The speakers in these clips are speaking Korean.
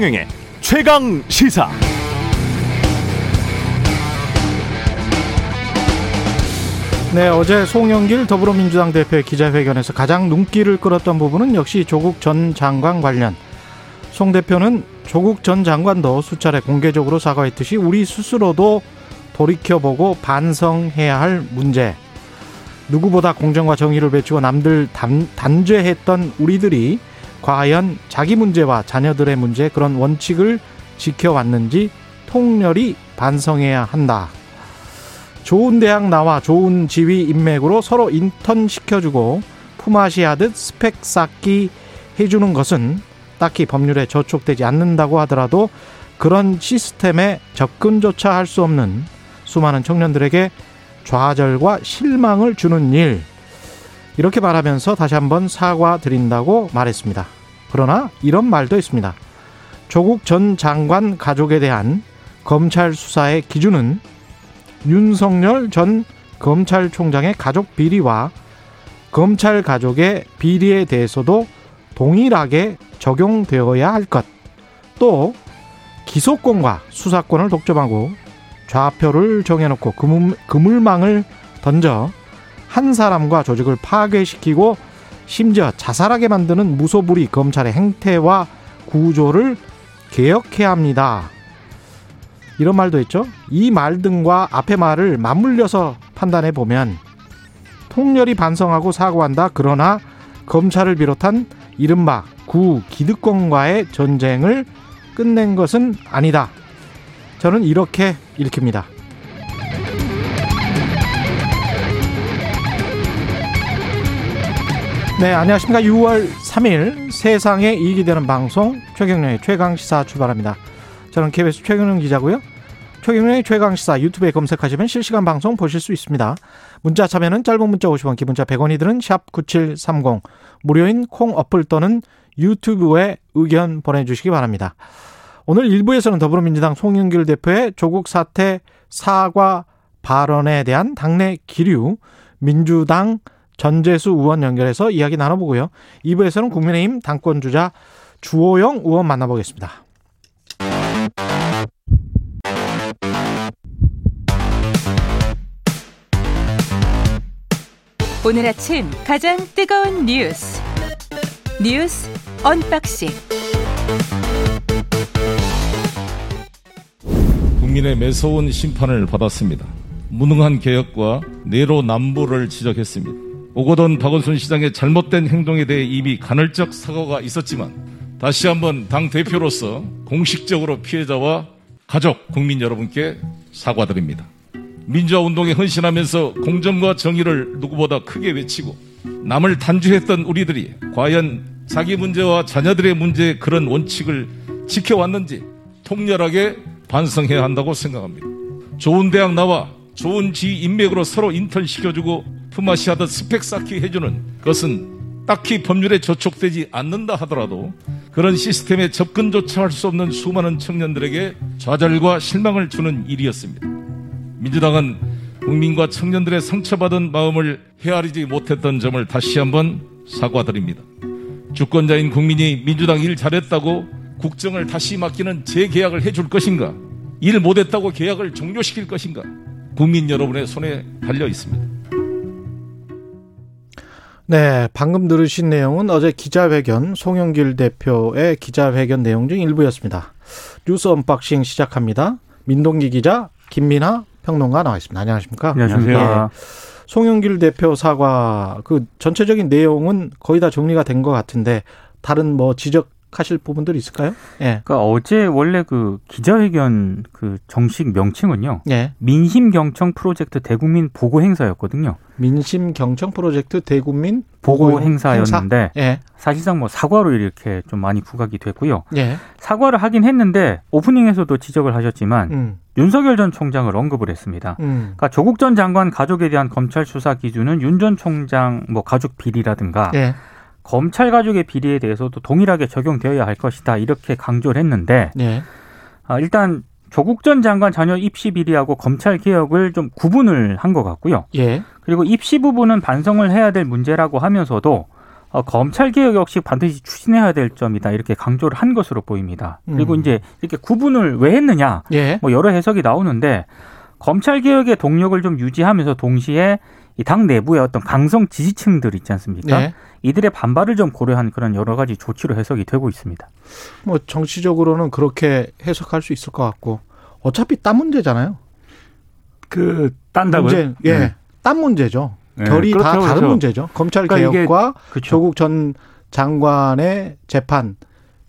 최경영의 최강 시사. 네, 어제 송영길 더불어민주당 대표의 기자회견에서 가장 눈길을 끌었던 부분은 역시 조국 전 장관 관련. 송 대표는 조국 전 장관도 수차례 공개적으로 사과했듯이 우리 스스로도 돌이켜보고 반성해야 할 문제. 누구보다 공정과 정의를 외치고 남들 단, 단죄했던 우리들이 과연 자기 문제와 자녀들의 문제 그런 원칙을 지켜왔는지 통렬히 반성해야 한다. 좋은 대학 나와 좋은 지위 인맥으로 서로 인턴 시켜주고 품앗이 하듯 스펙 쌓기 해주는 것은 딱히 법률에 저촉되지 않는다고 하더라도 그런 시스템에 접근조차 할 수 없는 수많은 청년들에게 좌절과 실망을 주는 일. 이렇게 말하면서 다시 한번 사과드린다고 말했습니다. 그러나 이런 말도 있습니다. 조국 전 장관 가족에 대한 검찰 수사의 기준은 윤석열 전 검찰총장의 가족 비리와 검찰 가족의 비리에 대해서도 동일하게 적용되어야 할 것. 또 기소권과 수사권을 독점하고 좌표를 정해놓고 그물, 그물망을 던져 한 사람과 조직을 파괴시키고 심지어 자살하게 만드는 무소불위 검찰의 행태와 구조를 개혁해야 합니다. 이런 말도 있죠. 이 말 등과 앞의 말을 맞물려서 판단해 보면 통렬히 반성하고 사과한다. 그러나 검찰을 비롯한 이른바 구 기득권과의 전쟁을 끝낸 것은 아니다. 저는 이렇게 읽힙니다. 네, 안녕하십니까. 6월 3일 세상에 이익이 되는 방송 최경련의 최강시사 출발합니다. 저는 KBS 최경련 기자고요. 최경련의 최강시사 유튜브에 검색하시면 실시간 방송 보실 수 있습니다. 문자 참여는 짧은 문자 50원, 기본자 100원이 드는 샵 9730, 무료인 콩 어플 또는 유튜브에 의견 보내주시기 바랍니다. 오늘 1부에서는 더불어민주당 송영길 대표의 조국 사태 사과 발언에 대한 당내 기류, 민주당 전재수 의원 연결해서 이야기 나눠보고요. 2부에서는 국민의힘 당권주자 주호영 의원 만나보겠습니다. 오늘 아침 가장 뜨거운 뉴스 뉴스 unboxing 국민의 매서운 심판을 받았습니다. 무능한 개혁과 내로남불을 지적했습니다. 오거돈 박원순 시장의 잘못된 행동에 대해 이미 간헐적 사과가 있었지만 다시 한번 당 대표로서 공식적으로 피해자와 가족, 국민 여러분께 사과드립니다. 민주화 운동에 헌신하면서 공정과 정의를 누구보다 크게 외치고 남을 단죄했던 우리들이 과연 자기 문제와 자녀들의 문제에 그런 원칙을 지켜왔는지 통렬하게 반성해야 한다고 생각합니다. 좋은 대학 나와 좋은 지 인맥으로 서로 인턴 시켜주고 품앗이 하듯 스펙 쌓기 해주는 것은 딱히 법률에 저촉되지 않는다 하더라도 그런 시스템에 접근조차 할 수 없는 수많은 청년들에게 좌절과 실망을 주는 일이었습니다. 민주당은 국민과 청년들의 상처받은 마음을 헤아리지 못했던 점을 다시 한번 사과드립니다. 주권자인 국민이 민주당 일 잘했다고 국정을 다시 맡기는 재계약을 해줄 것인가? 일 못했다고 계약을 종료시킬 것인가? 국민 여러분의 손에 달려 있습니다. 네, 방금 들으신 내용은 어제 기자회견 송영길 대표의 기자회견 내용 중 일부였습니다. 뉴스 unboxing 시작합니다. 민동기 기자, 김민아 평론가 나와 있습니다. 안녕하십니까? 안녕하세요. 예. 송영길 대표 사과 그 전체적인 내용은 거의 다 정리가 된 것 같은데 다른 뭐 지적 하실 부분들이 있을까요? 예. 그러니까 어제 원래 그 기자회견 그 정식 명칭은요. 예. 민심 경청 프로젝트 대국민 보고 행사였거든요. 민심 경청 프로젝트 대국민 보고, 보고 행사였는데 행사? 예. 사실상 뭐 사과로 이렇게 좀 많이 부각이 됐고요. 예. 사과를 하긴 했는데 오프닝에서도 지적을 하셨지만 음. 윤석열 전 총장을 언급을 했습니다. 음. 그러니까 조국 전 장관 가족에 대한 검찰 수사 기준은 윤 전 총장 뭐 가족 비리라든가 예. 검찰 가족의 비리에 대해서도 동일하게 적용되어야 할 것이다 이렇게 강조를 했는데 예. 아, 일단 조국 전 장관 자녀 입시 비리하고 검찰 개혁을 좀 구분을 한 것 같고요. 예. 그리고 입시 부분은 반성을 해야 될 문제라고 하면서도 어, 검찰 개혁 역시 반드시 추진해야 될 점이다 이렇게 강조를 한 것으로 보입니다. 그리고 음. 이제 이렇게 구분을 왜 했느냐 예. 뭐 여러 해석이 나오는데 검찰 개혁의 동력을 좀 유지하면서 동시에 이 당 내부의 어떤 강성 지지층들 있지 않습니까? 예. 이들의 반발을 좀 고려한 그런 여러 가지 조치로 해석이 되고 있습니다. 뭐 정치적으로는 그렇게 해석할 수 있을 것 같고 어차피 딴 문제잖아요. 그 딴다고요? 문제, 예. 네. 딴 문제죠. 네, 결이 다 그렇죠, 다른 그렇죠. 문제죠. 검찰 그러니까 개혁과 그렇죠. 조국 전 장관의 재판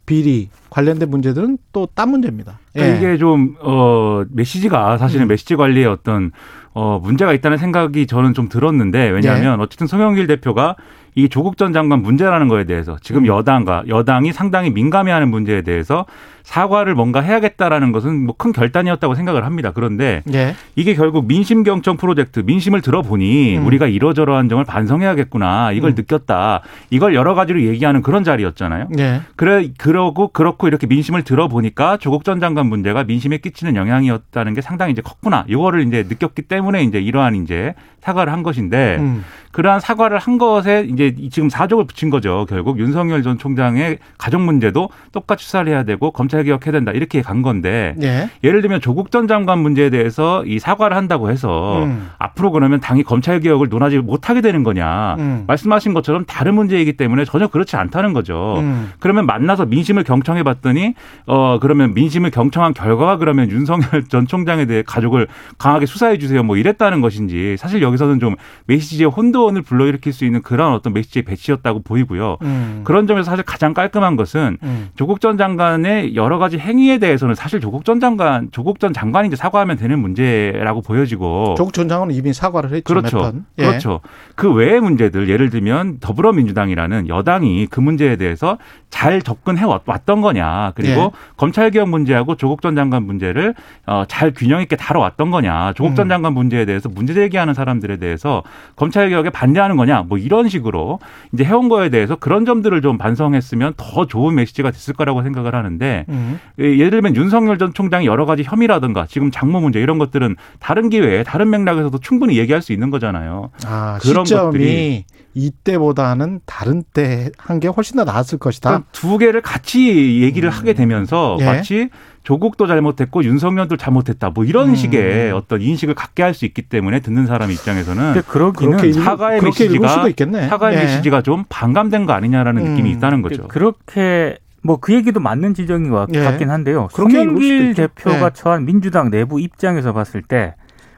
비리 관련된 문제들은 또 딴 문제입니다. 예. 그러니까 이게 좀, 어, 메시지가 사실은 음. 메시지 관리에 어떤, 어, 문제가 있다는 생각이 저는 좀 들었는데, 왜냐하면 예. 어쨌든 송영길 대표가 이 조국 전 장관 문제라는 거에 대해서 음. 지금 여당과 여당이 상당히 민감해하는 문제에 대해서 사과를 뭔가 해야겠다라는 것은 뭐 큰 결단이었다고 생각을 합니다. 그런데 예. 이게 결국 민심 경청 프로젝트 민심을 들어보니 음. 우리가 이러저러한 점을 반성해야겠구나 이걸 음. 느꼈다 이걸 여러 가지로 얘기하는 그런 자리였잖아요. 예. 그래 그러고 그렇고 이렇게 민심을 들어보니까 조국 전 장관 문제가 민심에 끼치는 영향이었다는 게 상당히 이제 컸구나 이거를 이제 느꼈기 때문에 이제 이러한 이제 사과를 한 것인데 음. 그러한 사과를 한 것에 이제 지금 사족을 붙인 거죠. 결국 윤석열 전 총장의 가족 문제도 똑같이 수사를 해야 되고 검찰 개혁해야 된다 이렇게 간 건데 예. 예를 들면 조국 전 장관 문제에 대해서 이 사과를 한다고 해서 음. 앞으로 그러면 당이 검찰 개혁을 논하지 못하게 되는 거냐. 음. 말씀하신 것처럼 다른 문제이기 때문에 전혀 그렇지 않다는 거죠. 음. 그러면 만나서 민심을 경청해 봤더니 어 그러면 민심을 경청한 결과가 그러면 윤석열 전 총장에 대해 가족을 강하게 수사해 주세요 뭐 이랬다는 것인지 사실 여기서는 좀 메시지의 혼돈 을 불러일으킬 수 있는 그런 어떤 메시지의 배치였다고 보이고요. 음. 그런 점에서 사실 가장 깔끔한 것은 음. 조국 전 장관의 여러 가지 행위에 대해서는 사실 조국 전 장관, 조국 전 장관이 이제 사과하면 되는 문제라고 보여지고. 조국 전 장관은 이미 사과를 했죠. 그렇죠. 예. 그렇죠. 그 외의 문제들, 예를 들면 더불어민주당이라는 여당이 그 문제에 대해서 잘 접근해 왔- 왔던 거냐. 그리고 예. 검찰개혁 문제하고 조국 전 장관 문제를 어, 잘 균형 있게 다뤄왔던 거냐. 조국 전 음. 장관 문제에 대해서 문제 제기하는 사람들에 대해서 검찰개혁에 반대하는 거냐. 뭐 이런 식으로 이제 해온 거에 대해서 그런 점들을 좀 반성했으면 더 좋은 메시지가 됐을 거라고 생각을 하는데 음. 예, 예를 들면 윤석열 전 총장이 여러 가지 혐의라든가 지금 장모 문제 이런 것들은 다른 기회에 다른 맥락에서도 충분히 얘기할 수 있는 거잖아요. 아, 그런 시점이 것들이. 이때보다는 다른 때 한 게 훨씬 더 나았을 것이다. 그러니까 두 개를 같이 얘기를 하게 되면서 예. 마치 조국도 잘못했고 윤석열도 잘못했다 뭐 이런 음. 식의 어떤 인식을 갖게 할 수 있기 때문에 듣는 사람 입장에서는 근데 그러기는 그렇게 읽- 사과의 그렇게 메시지가 수도 있겠네. 사과의 예. 메시지가 좀 반감된 거 아니냐라는 음. 느낌이 있다는 거죠. 그렇게 뭐그 얘기도 맞는 지적인 것 같- 예. 같긴 한데요. 그렇게 송영길. 대표가 예. 처한 민주당 내부 입장에서 봤을 때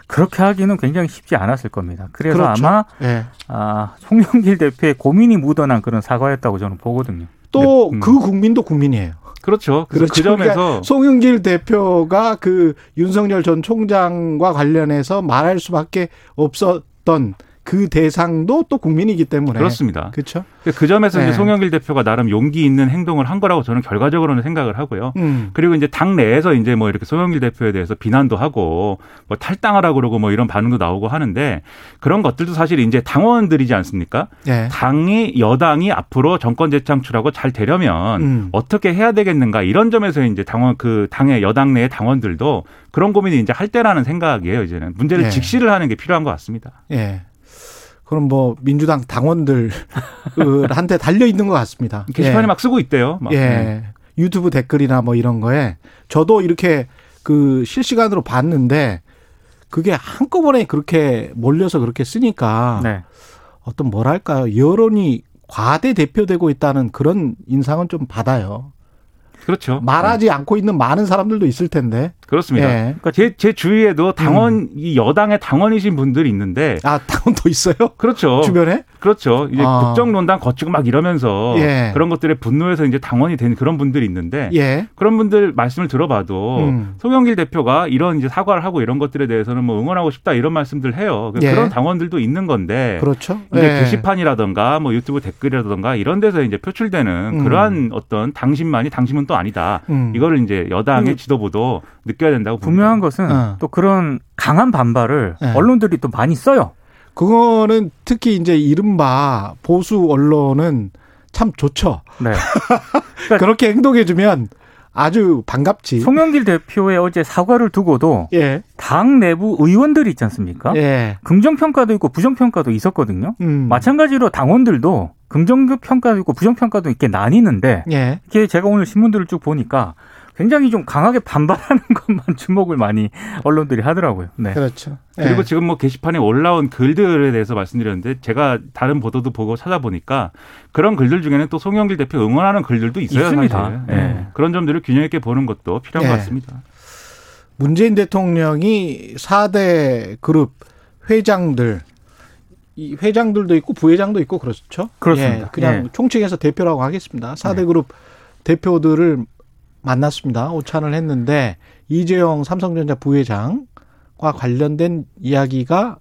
그렇게 하기는 굉장히 쉽지 않았을 겁니다. 그래서 그렇죠. 아마 예. 아, 송영길 대표의 고민이 묻어난 그런 사과였다고 저는 보거든요. 또 네. 음. 그 국민도 국민이에요. 그렇죠. 그래서 그렇죠. 그 점에서 그러니까 송영길 대표가 그 윤석열 전 총장과 관련해서 말할 수밖에 없었던 그 대상도 또 국민이기 때문에 그렇습니다. 그렇죠. 그 점에서 네. 이제 송영길 대표가 나름 용기 있는 행동을 한 거라고 저는 결과적으로는 생각을 하고요. 음. 그리고 이제 당 내에서 이제 뭐 이렇게 송영길 대표에 대해서 비난도 하고 뭐 탈당하라고 그러고 뭐 이런 반응도 나오고 하는데 그런 것들도 사실 이제 당원들이지 않습니까? 예. 당이 여당이 앞으로 정권 재창출하고 잘 되려면 음. 어떻게 해야 되겠는가 이런 점에서 이제 당원 그 당의 여당 내의 당원들도 그런 고민이 이제 할 때라는 생각이에요. 이제는 문제를 예. 직시를 하는 게 필요한 것 같습니다. 예. 그럼 뭐 민주당 당원들한테 달려 있는 것 같습니다. 게시판에 예. 막 쓰고 있대요. 막. 예. 네. 유튜브 댓글이나 뭐 이런 거에 저도 이렇게 그 실시간으로 봤는데 그게 한꺼번에 그렇게 몰려서 그렇게 쓰니까 네. 어떤 뭐랄까요 여론이 과대 대표되고 있다는 그런 인상은 좀 받아요. 그렇죠. 말하지 않고 있는 많은 사람들도 있을 텐데. 그렇습니다. 예. 그러니까 제, 제 주위에도 당원, 이 여당의 당원이신 분들이 있는데, 아 당원도 있어요? 그렇죠. 주변에? 그렇죠. 이제 아. 국정 논단 거치고 막 이러면서 예. 그런 것들에 분노해서 이제 당원이 된 그런 분들이 있는데, 예. 그런 분들 말씀을 들어봐도 음. 송영길 대표가 이런 이제 사과를 하고 이런 것들에 대해서는 뭐 응원하고 싶다 이런 말씀들 해요. 예. 그런 당원들도 있는 건데, 그렇죠. 이제 예. 게시판이라든가 뭐 유튜브 댓글이라든가 이런 데서 이제 표출되는 음. 그러한 어떤 당신만이 당신은 또 아니다. 음. 이거를 이제 여당의 음. 지도부도 느껴 야 된다고. 분명한 것은 어. 또 그런 강한 반발을 네. 언론들이 또 많이 써요. 그거는 특히 이제 이른바 보수 언론은 참 좋죠. 네. 그렇게 행동해주면 아주 반갑지. 송영길 대표의 어제 사과를 두고도 예. 당 내부 의원들이 있지 않습니까? 예. 긍정평가도 있고 부정평가도 있었거든요. 음. 마찬가지로 당원들도 긍정 평가도 있고 부정 평가도 있게 나뉘는데 예. 이게 제가 오늘 신문들을 쭉 보니까 굉장히 좀 강하게 반발하는 것만 주목을 많이 언론들이 하더라고요. 네. 그렇죠. 그리고 예. 지금 뭐 게시판에 올라온 글들에 대해서 말씀드렸는데 제가 다른 보도도 보고 찾아보니까 그런 글들 중에는 또 송영길 대표 응원하는 글들도 있어요. 있습니다. 사실. 예. 네. 그런 점들을 균형 있게 보는 것도 필요한 예. 것 같습니다. 문재인 대통령이 4대 그룹 회장들 이 회장들도 있고 부회장도 있고 그렇죠. 그렇습니다. 예, 그냥 예. 총칭해서 대표라고 하겠습니다. 4대 네. 그룹 대표들을 만났습니다. 오찬을 했는데 이재용 삼성전자 부회장과 관련된 이야기가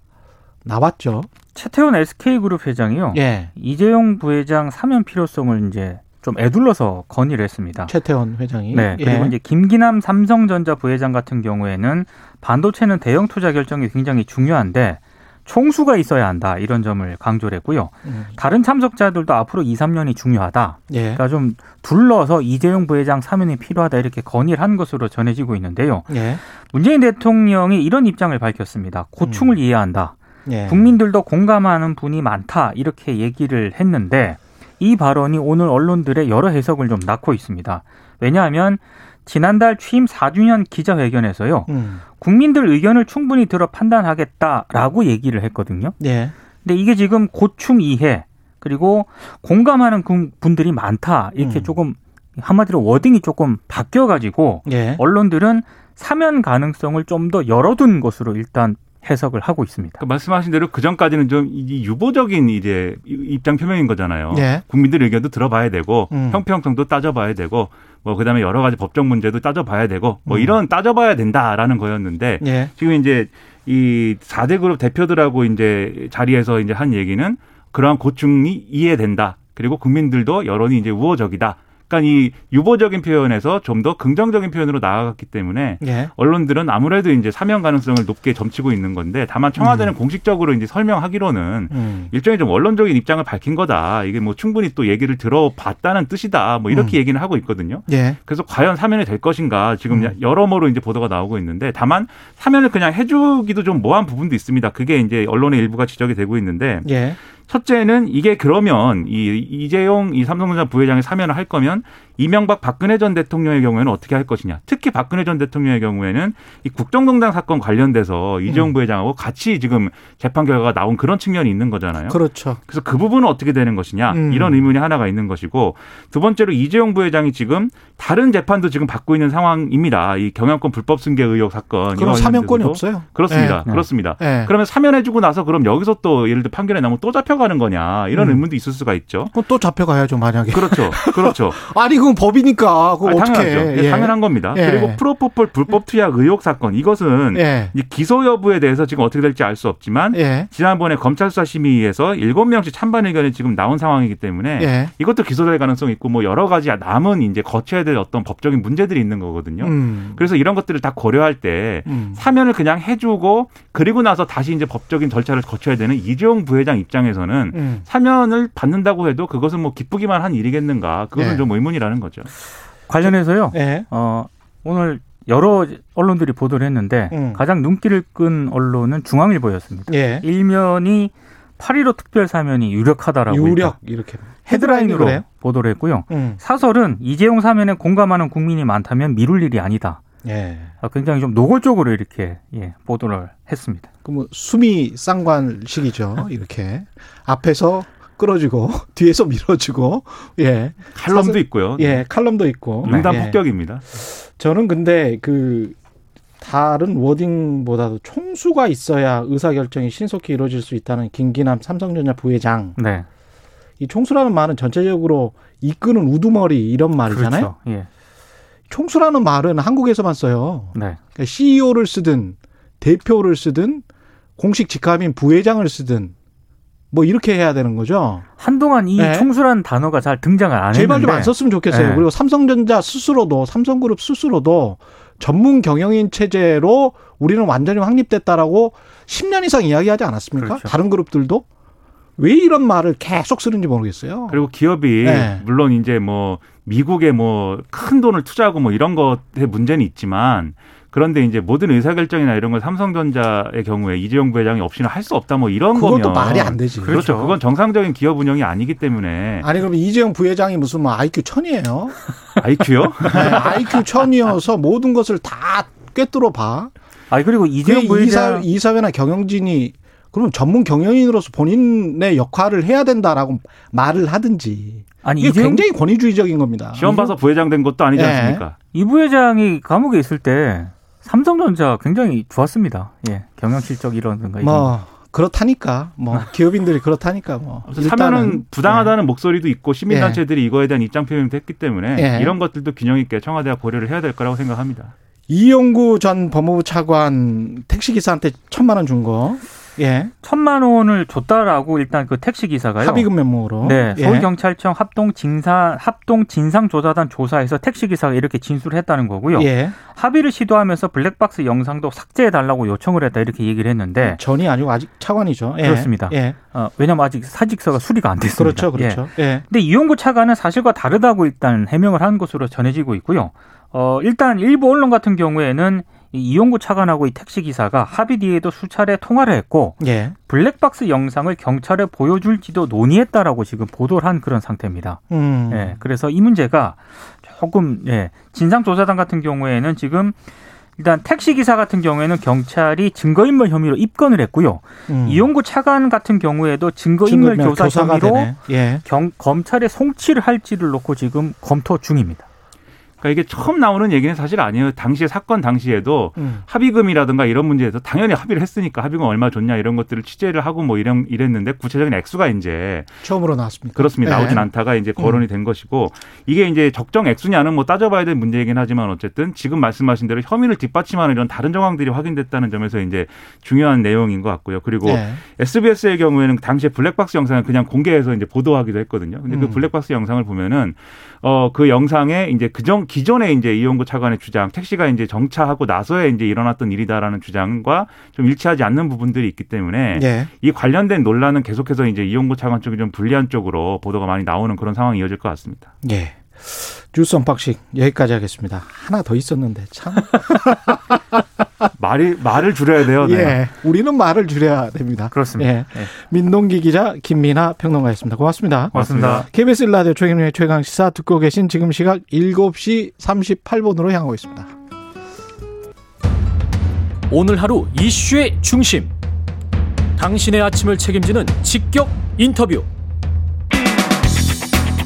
나왔죠. 최태원 SK그룹 회장이요. 예. 이재용 부회장 사면 필요성을 이제 좀 애둘러서 건의를 했습니다. 최태원 회장이. 네. 그리고 예. 이제 김기남 삼성전자 부회장 같은 경우에는 반도체는 대형 투자 결정이 굉장히 중요한데 총수가 있어야 한다 이런 점을 강조를 했고요. 음. 다른 참석자들도 앞으로 2, 3년이 중요하다. 예. 그러니까 좀 둘러서 이재용 부회장 사면이 필요하다 이렇게 건의를 한 것으로 전해지고 있는데요. 예. 문재인 대통령이 이런 입장을 밝혔습니다. 고충을 음. 이해한다. 예. 국민들도 공감하는 분이 많다 이렇게 얘기를 했는데 이 발언이 오늘 언론들의 여러 해석을 좀 낳고 있습니다. 왜냐하면 지난달 취임 4주년 기자회견에서요. 음. 국민들 의견을 충분히 들어 판단하겠다라고 얘기를 했거든요. 예. 근데 이게 지금 고충 이해 그리고 공감하는 그 분들이 많다 이렇게 음. 조금 한마디로 워딩이 조금 바뀌어 가지고 예. 언론들은 사면 가능성을 좀 더 열어둔 것으로 일단 해석을 하고 있습니다. 그 말씀하신 대로 그 전까지는 좀이 유보적인 이제 입장 표명인 거잖아요. 예. 국민들 의견도 들어봐야 되고 음. 형평성도 따져봐야 되고 뭐 그다음에 여러 가지 법적 문제도 따져봐야 되고 뭐 음. 이런 따져봐야 된다라는 거였는데 예. 지금 이제 이 4대 그룹 대표들하고 이제 자리에서 이제 한 얘기는 그러한 고충이 이해된다. 그리고 국민들도 여론이 이제 우호적이다. 그러니까 이 유보적인 표현에서 좀 더 긍정적인 표현으로 나아갔기 때문에 예. 언론들은 아무래도 이제 사면 가능성을 높게 점치고 있는 건데 다만 청와대는 공식적으로 이제 설명하기로는 음. 일종의 좀 원론적인 입장을 밝힌 거다. 이게 뭐 충분히 또 얘기를 들어봤다는 뜻이다. 뭐 이렇게 음. 얘기는 하고 있거든요. 예. 그래서 과연 사면이 될 것인가 지금 음. 여러모로 이제 보도가 나오고 있는데 다만 사면을 그냥 해주기도 좀 모호한 부분도 있습니다. 그게 이제 언론의 일부가 지적이 되고 있는데 예. 첫째는 이게 그러면 이 이재용 이 삼성전자 부회장이 사면을 할 거면 이명박 박근혜 전 대통령의 경우에는 어떻게 할 것이냐. 특히 박근혜 전 대통령의 경우에는 이 국정농단 사건 관련돼서 이재용 음. 부회장하고 같이 지금 재판 결과가 나온 그런 측면이 있는 거잖아요. 그렇죠. 그래서 그 부분은 어떻게 되는 것이냐 음. 이런 의문이 하나가 있는 것이고 두 번째로 이재용 부회장이 지금 다른 재판도 지금 받고 있는 상황입니다. 이 경영권 불법 승계 의혹 사건 그럼 사면권이 없어요. 그렇습니다. 네. 그렇습니다. 예. 그러면 사면해주고 나서 그럼 여기서 또 예를 들어 판결에 나오면 또 잡혀 가는 거냐 이런 음. 의문도 있을 수가 있죠. 그럼 또 잡혀가야죠 만약에. 그렇죠, 그렇죠. 아니 그건 법이니까 그거 아, 어떻게? 당연하죠. 예, 당연한 겁니다. 예. 그리고 프로포폴 불법 투약 의혹 사건 이것은 예. 기소 여부에 대해서 지금 어떻게 될지 알 수 없지만 예. 지난번에 검찰 수사 심의에서 일곱 명씩 찬반 의견이 지금 나온 상황이기 때문에 예. 이것도 기소될 가능성 이 있고 뭐 여러 가지 남은 이제 거쳐야 될 어떤 법적인 문제들이 있는 거거든요. 음. 그래서 이런 것들을 다 고려할 때 음. 사면을 그냥 해주고 그리고 나서 다시 이제 법적인 절차를 거쳐야 되는 이재용 부회장 입장에서는 음. 사면을 받는다고 해도 그것은 뭐 기쁘기만 한 일이겠는가 그것은 예. 좀 의문이라는 거죠. 관련해서요. 예. 어, 오늘 여러 언론들이 보도를 했는데 음. 가장 눈길을 끈 언론은 중앙일보였습니다. 예. 일면이 8.15 특별 사면이 유력하다라고 유력 이렇게 헤드라인으로? 보도를 했고요. 음. 사설은 이재용 사면에 공감하는 국민이 많다면 미룰 일이 아니다. 예. 아, 굉장히 좀 노골적으로 이렇게 예, 보도를 했습니다. 그뭐 수미 쌍관식이죠. 이렇게 앞에서 끌어주고 뒤에서 밀어주고 예. 칼럼도 사실- 있고요. 예, 칼럼도 있고. 융단 예. 폭격입니다. 저는 근데 그 다른 워딩보다도 총수가 있어야 의사결정이 신속히 이루어질 수 있다는 김기남 삼성전자 부회장. 네. 이 총수라는 말은 전체적으로 이끄는 우두머리 이런 말이잖아요. 그렇죠. 예. 총수라는 말은 한국에서만 써요. 네. 그러니까 CEO를 쓰든 대표를 쓰든 공식 직함인 부회장을 쓰든 뭐 이렇게 해야 되는 거죠. 한동안 이 네. 총수라는 단어가 잘 등장을 안 제발 좀 안 썼으면 좋겠어요. 네. 그리고 삼성전자 스스로도 삼성그룹 스스로도 전문 경영인 체제로 우리는 완전히 확립됐다라고 10년 이상 이야기하지 않았습니까? 그렇죠. 다른 그룹들도 왜 이런 말을 계속 쓰는지 모르겠어요. 그리고 기업이 네. 물론 이제 뭐 미국에 뭐 큰 돈을 투자하고 뭐 이런 것의 문제는 있지만 그런데 이제 모든 의사결정이나 이런 걸 삼성전자의 경우에 이재용 부회장이 없이는 할 수 없다 뭐 이런 거면 말이 안 되지. 그렇죠. 그건 정상적인 기업 운영이 아니기 때문에 아니 그럼 이재용 부회장이 무슨 뭐 IQ 천이에요? IQ요? 네, IQ 천이어서 모든 것을 다 꿰뚫어 봐. 아니 그리고 이재용 그 부회장 이사, 이사회나 경영진이 그럼 전문 경영인으로서 본인의 역할을 해야 된다라고 말을 하든지. 아니 이게 이재용 굉장히 권위주의적인 겁니다. 시험 봐서 부회장 된 것도 아니지 네. 않습니까? 이 부회장이 감옥에 있을 때 삼성전자 굉장히 좋았습니다. 예, 경영 실적 이런가 이런. 뭐 그렇다니까 뭐 기업인들이 그렇다니까 뭐 사면은 부당하다는 목소리도 있고 시민단체들이 이거에 대한 입장 표명도 했기 때문에 예. 이런 것들도 균형 있게 청와대가 고려를 해야 될 거라고 생각합니다. 이용구 전 법무부 차관 택시 기사한테 천만 원 준 거. 예. 천만 원을 줬다라고 일단 그 택시 기사가요. 합의금 명목으로. 네, 예. 서울 경찰청 합동 진사 합동 진상 조사단 조사에서 택시 기사가 이렇게 진술을 했다는 거고요. 예. 합의를 시도하면서 블랙박스 영상도 삭제해 달라고 요청을 했다 이렇게 얘기를 했는데 전이 아니고 아직 차관이죠. 예. 그렇습니다. 예. 어, 왜냐면 아직 사직서가 수리가 안 됐습니다. 그렇죠. 그렇죠. 예. 예. 근데 이용구 차관은 사실과 다르다고 일단 해명을 한 것으로 전해지고 있고요. 어, 일단 일부 언론 같은 경우에는 이 이용구 차관하고 이 택시 기사가 합의 뒤에도 수차례 통화를 했고 예. 블랙박스 영상을 경찰에 보여줄지도 논의했다라고 지금 보도를 한 그런 상태입니다. 음. 예, 그래서 이 문제가 조금 예, 진상조사단 같은 경우에는 지금 일단 택시 기사 같은 경우에는 경찰이 증거인멸 혐의로 입건을 했고요. 음. 이용구 차관 같은 경우에도 증거인멸 교사 혐의로. 예. 경, 검찰에 송치를 할지를 놓고 지금 검토 중입니다. 그러니까 이게 처음 나오는 얘기는 사실 아니에요. 당시에 사건 당시에도 음. 합의금이라든가 이런 문제에서 당연히 합의를 했으니까 합의금 얼마 줬냐 이런 것들을 취재를 하고 뭐 이런 이랬는데 구체적인 액수가 이제 처음으로 나왔습니다. 그렇습니다. 예. 나오진 않다가 이제 음. 거론이 된 것이고 이게 이제 적정 액수냐는 뭐 따져봐야 될 문제이긴 하지만 어쨌든 지금 말씀하신 대로 혐의를 뒷받침하는 이런 다른 정황들이 확인됐다는 점에서 이제 중요한 내용인 것 같고요. 그리고 예. SBS의 경우에는 당시에 블랙박스 영상을 그냥 공개해서 이제 보도하기도 했거든요. 근데 그 음. 블랙박스 영상을 보면은 어 그 영상에 이제 그전 기존에 이제 이용구 차관의 주장 택시가 이제 정차하고 나서에 이제 일어났던 일이다라는 주장과 좀 일치하지 않는 부분들이 있기 때문에 예. 이 관련된 논란은 계속해서 이제 이용구 차관 쪽이 좀 불리한 쪽으로 보도가 많이 나오는 그런 상황이 이어질 것 같습니다. 예. 뉴스 unboxing 여기까지 하겠습니다. 하나 더 있었는데 참. 말이 말을 줄여야 돼요. 네. 예. 우리는 말을 줄여야 됩니다. 그렇습니다. 예. 민동기 기자 김민아 평론가였습니다. 고맙습니다. 고맙습니다. KBS 라디오 최경영의 최강 시사 듣고 계신 지금 시각 7시 38분으로 향하고 있습니다. 오늘 하루 이슈의 중심. 당신의 아침을 책임지는 직격 인터뷰.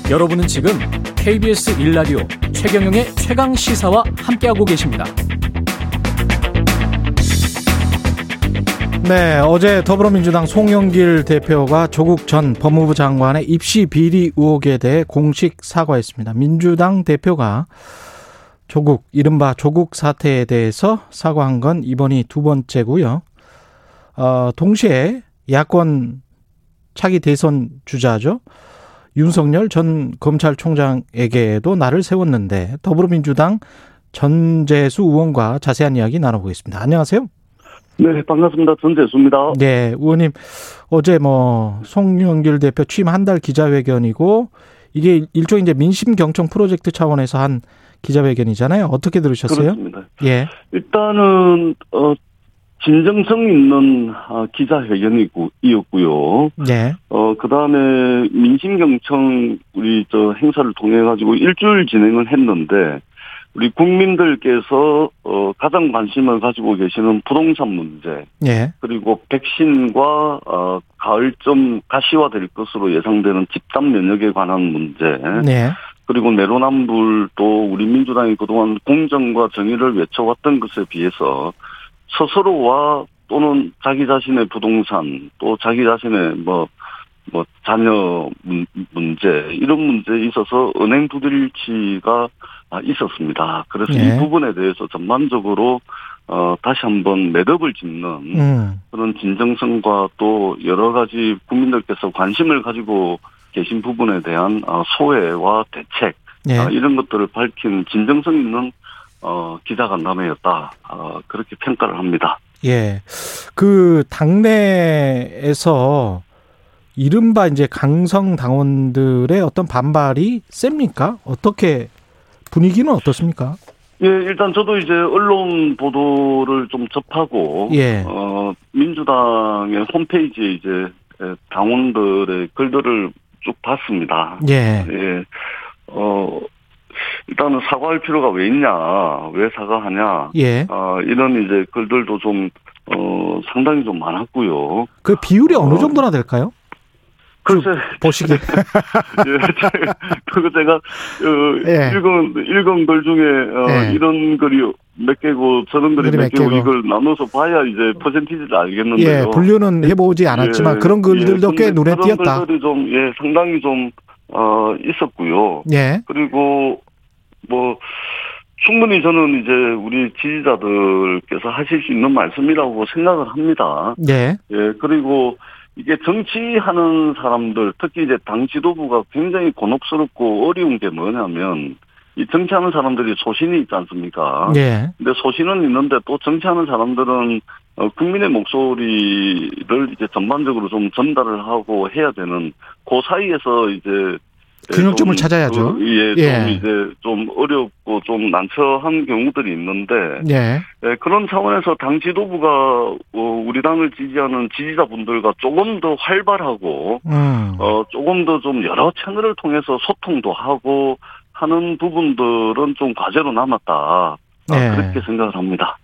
여러분은 지금 KBS 일라디오 최경영의 최강 시사와 함께하고 계십니다. 네, 어제 더불어민주당 송영길 대표가 조국 전 법무부 장관의 입시 비리 의혹에 대해 공식 사과했습니다. 민주당 대표가 조국, 이른바 조국 사태에 대해서 사과한 건 이번이 두 번째고요. 어, 동시에 야권 차기 대선 주자죠. 윤석열 전 검찰총장에게도 나를 세웠는데 더불어민주당 전재수 의원과 자세한 이야기 나눠보겠습니다. 안녕하세요. 네, 반갑습니다. 전재수입니다. 네, 의원님 어제 뭐 송영길 대표 취임 한 달 기자회견이고 이게 일종의 이제 민심 경청 프로젝트 차원에서 한 기자회견이잖아요. 어떻게 들으셨어요? 그렇습니다. 예, 일단은 어 진정성 있는 아, 기자회견이었고요. 네, 어 그 다음에 민심경청 우리 저 행사를 통해 가지고 일주일 진행을 했는데 우리 국민들께서 어 가장 관심을 가지고 계시는 부동산 문제 예, 그리고 백신과 어 가을쯤 가시화될 것으로 예상되는 집단 면역에 관한 문제 네, 그리고 내로남불도 우리 민주당이 그동안 공정과 정의를 외쳐왔던 것에 비해서 스스로와 또는 자기 자신의 부동산 또 자기 자신의 뭐, 뭐, 자녀 문- 문제, 이런 문제에 있어서 은행 부들치가 아, 있었습니다. 그래서 네. 이 부분에 대해서 전반적으로 어, 다시 한번 매듭을 짓는 음, 그런 진정성과 또 여러 가지 국민들께서 관심을 가지고 계신 부분에 대한 어, 소외와 대책 예, 아, 이런 것들을 밝힌 진정성 있는 어, 기자간담회였다. 어, 그렇게 평가를 합니다. 예. 그 당내에서 이른바 이제 강성 당원들의 어떤 반발이 셉니까? 어떻게 분위기는 어떻습니까? 예, 일단 저도 이제 언론 보도를 좀 접하고 예. 어 민주당의 홈페이지에 이제 예, 당원들의 글들을 쭉 봤습니다. 예. 예. 어 일단은 사과할 필요가 왜 있냐, 왜 사과하냐, 예. 어 이런 이제 글들도 좀 어, 상당히 좀 많았고요. 그 비율이 어느 어. 정도나 될까요? 글쎄, 보시기에. 예, 제- 그거 제가, 어, 예. 읽은, 읽은 글 중에, 어, 예. 이런 글이 몇 개고, 저런 글이 몇 몇 개고, 개고. 이걸 나눠서 봐야 이제 퍼센티지를 알겠는데요. 예, 분류는 해보지 않았지만 예, 그런 글들도 예, 꽤 근데 눈에 그런 띄었다. 글들이 좀, 예, 상당히 좀, 어, 있었고요. 예. 그리고, 뭐, 충분히 저는 이제 우리 지지자들께서 하실 수 있는 말씀이라고 생각을 합니다. 예. 예, 그리고 이게 정치하는 사람들, 특히 이제 당 지도부가 굉장히 곤혹스럽고 어려운 게 뭐냐면, 이 정치하는 사람들이 소신이 있지 않습니까? 예. 근데 소신은 있는데 또 정치하는 사람들은 어, 국민의 목소리를 이제 전반적으로 좀 전달을 하고 해야 되는 그 사이에서 이제 균형점을 좀 찾아야죠. 그, 예, 예. 좀 이제 좀 어렵고 좀 난처한 경우들이 있는데 예. 예, 그런 차원에서 당 지도부가 어, 우리 당을 지지하는 지지자분들과 조금 더 활발하고 음. 어, 조금 더 좀 여러 채널을 통해서 소통도 하고 하는 부분들은 좀 과제로 남았다. 아, 예. 그렇게 생각을 합니다.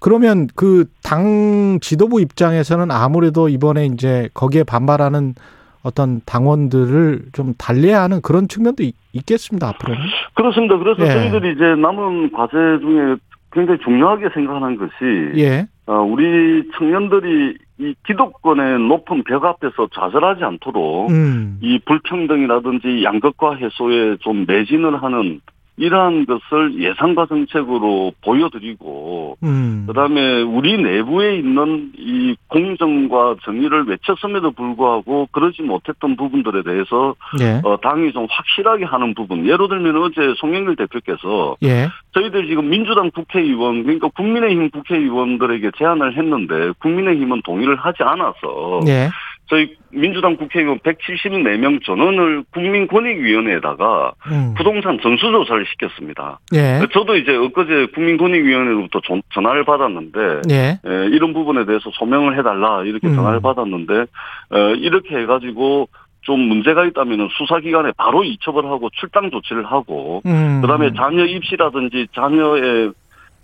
그러면 그 당 지도부 입장에서는 아무래도 이번에 이제 거기에 반발하는 어떤 당원들을 좀 달래야 하는 그런 측면도 있, 있겠습니다, 앞으로는. 그렇습니다. 그래서 예. 저희들이 이제 남은 과제 중에 굉장히 중요하게 생각하는 것이 예. 어, 우리 청년들이 이 기득권의 높은 벽 앞에서 좌절하지 않도록 음. 이 불평등이라든지 양극화 해소에 좀 매진을 하는 이러한 것을 예상과 정책으로 보여드리고 음. 그다음에 우리 내부에 있는 이 공정과 정의를 외쳤음에도 불구하고 그러지 못했던 부분들에 대해서 예. 어, 당이 좀 확실하게 하는 부분 예를 들면 어제 송영길 대표께서 예. 저희들 지금 민주당 국회의원 그러니까 국민의힘 국회의원들에게 제안을 했는데 국민의힘은 동의를 하지 않아서 예. 저희 민주당 국회의원 174명 전원을 국민권익위원회에다가 음. 부동산 전수조사를 시켰습니다. 예. 저도 이제 엊그제 국민권익위원회로부터 전- 전화를 받았는데 예. 에, 이런 부분에 대해서 소명을 해달라 이렇게 음. 전화를 받았는데 에, 이렇게 해가지고 좀 문제가 있다면 수사기관에 바로 이첩을 하고 출당 조치를 하고 음. 그다음에 자녀 입시라든지 자녀의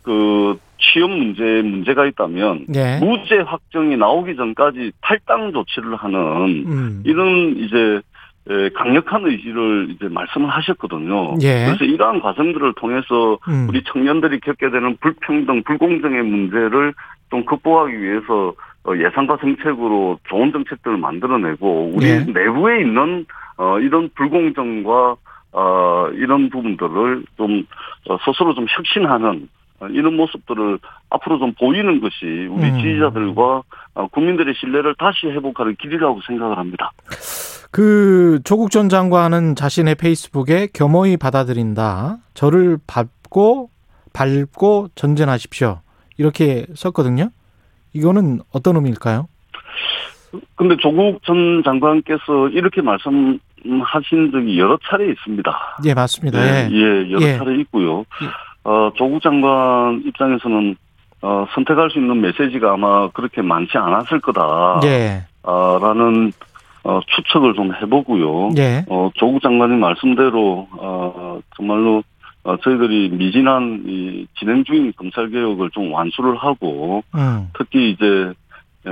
그 취업 문제에 문제가 있다면 예. 무죄 확정이 나오기 전까지 탈당 조치를 하는 음. 이런 이제 에, 강력한 의지를 이제 말씀을 하셨거든요. 예. 그래서 이러한 과정들을 통해서 음. 우리 청년들이 겪게 되는 불평등, 불공정의 문제를 좀 극복하기 위해서 어, 예산과 정책으로 좋은 정책들을 만들어내고 우리 예. 내부에 있는 어, 이런 불공정과 어, 이런 부분들을 좀 어, 스스로 좀 혁신하는 어, 이런 모습들을 앞으로 좀 보이는 것이 우리 음. 지지자들과 어, 국민들의 신뢰를 다시 회복하는 길이라고 생각을 합니다. 그 조국 전 장관은 자신의 페이스북에 겸허히 받아들인다. 저를 밟고 밟고 전진하십시오. 이렇게 썼거든요. 이거는 어떤 의미일까요? 근데 조국 전 장관께서 이렇게 말씀 하신 적이 여러 차례 있습니다. 예, 맞습니다. 예, 예. 예, 여러 예. 차례 있고요. 어, 조국 장관 입장에서는 어, 선택할 수 있는 메시지가 아마 그렇게 많지 않았을 거다. 예. 어, 라는 어, 추측을 좀 해보고요. 예. 어, 조국 장관님 말씀대로 어, 정말로 어, 저희들이 미진한 이 진행 중인 검찰 개혁을 좀 완수를 하고 음. 특히 이제 에,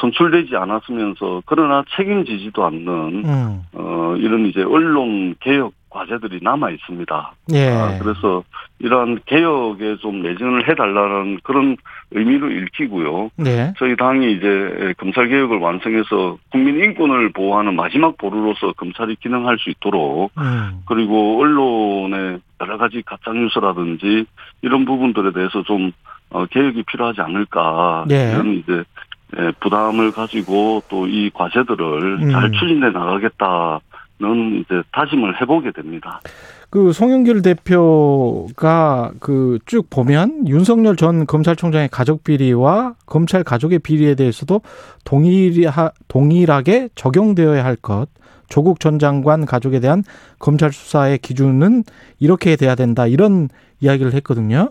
선출되지 않았으면서 그러나 책임지지도 않는 음. 어, 이런 이제 언론 개혁 과제들이 남아 있습니다. 예. 아, 그래서 이러한 개혁에 좀 내전을 해달라는 그런 의미를 읽히고요. 네. 저희 당이 이제 검찰 개혁을 완성해서 국민 인권을 보호하는 마지막 보루로서 검찰이 기능할 수 있도록 음. 그리고 언론의 여러 가지 가짜 뉴스라든지 이런 부분들에 대해서 좀 어, 개혁이 필요하지 않을까 네. 이런 이제 예, 부담을 가지고 또 이 과제들을 음. 잘 추진해 나가겠다 는 이제 다짐을 해보게 됩니다. 그 송영길 대표가 그 쭉 보면 윤석열 전 검찰총장의 가족 비리와 검찰 가족의 비리에 대해서도 동일하, 동일하게 적용되어야 할 것, 조국 전 장관 가족에 대한 검찰 수사의 기준은 이렇게 돼야 된다. 이런 이야기를 했거든요.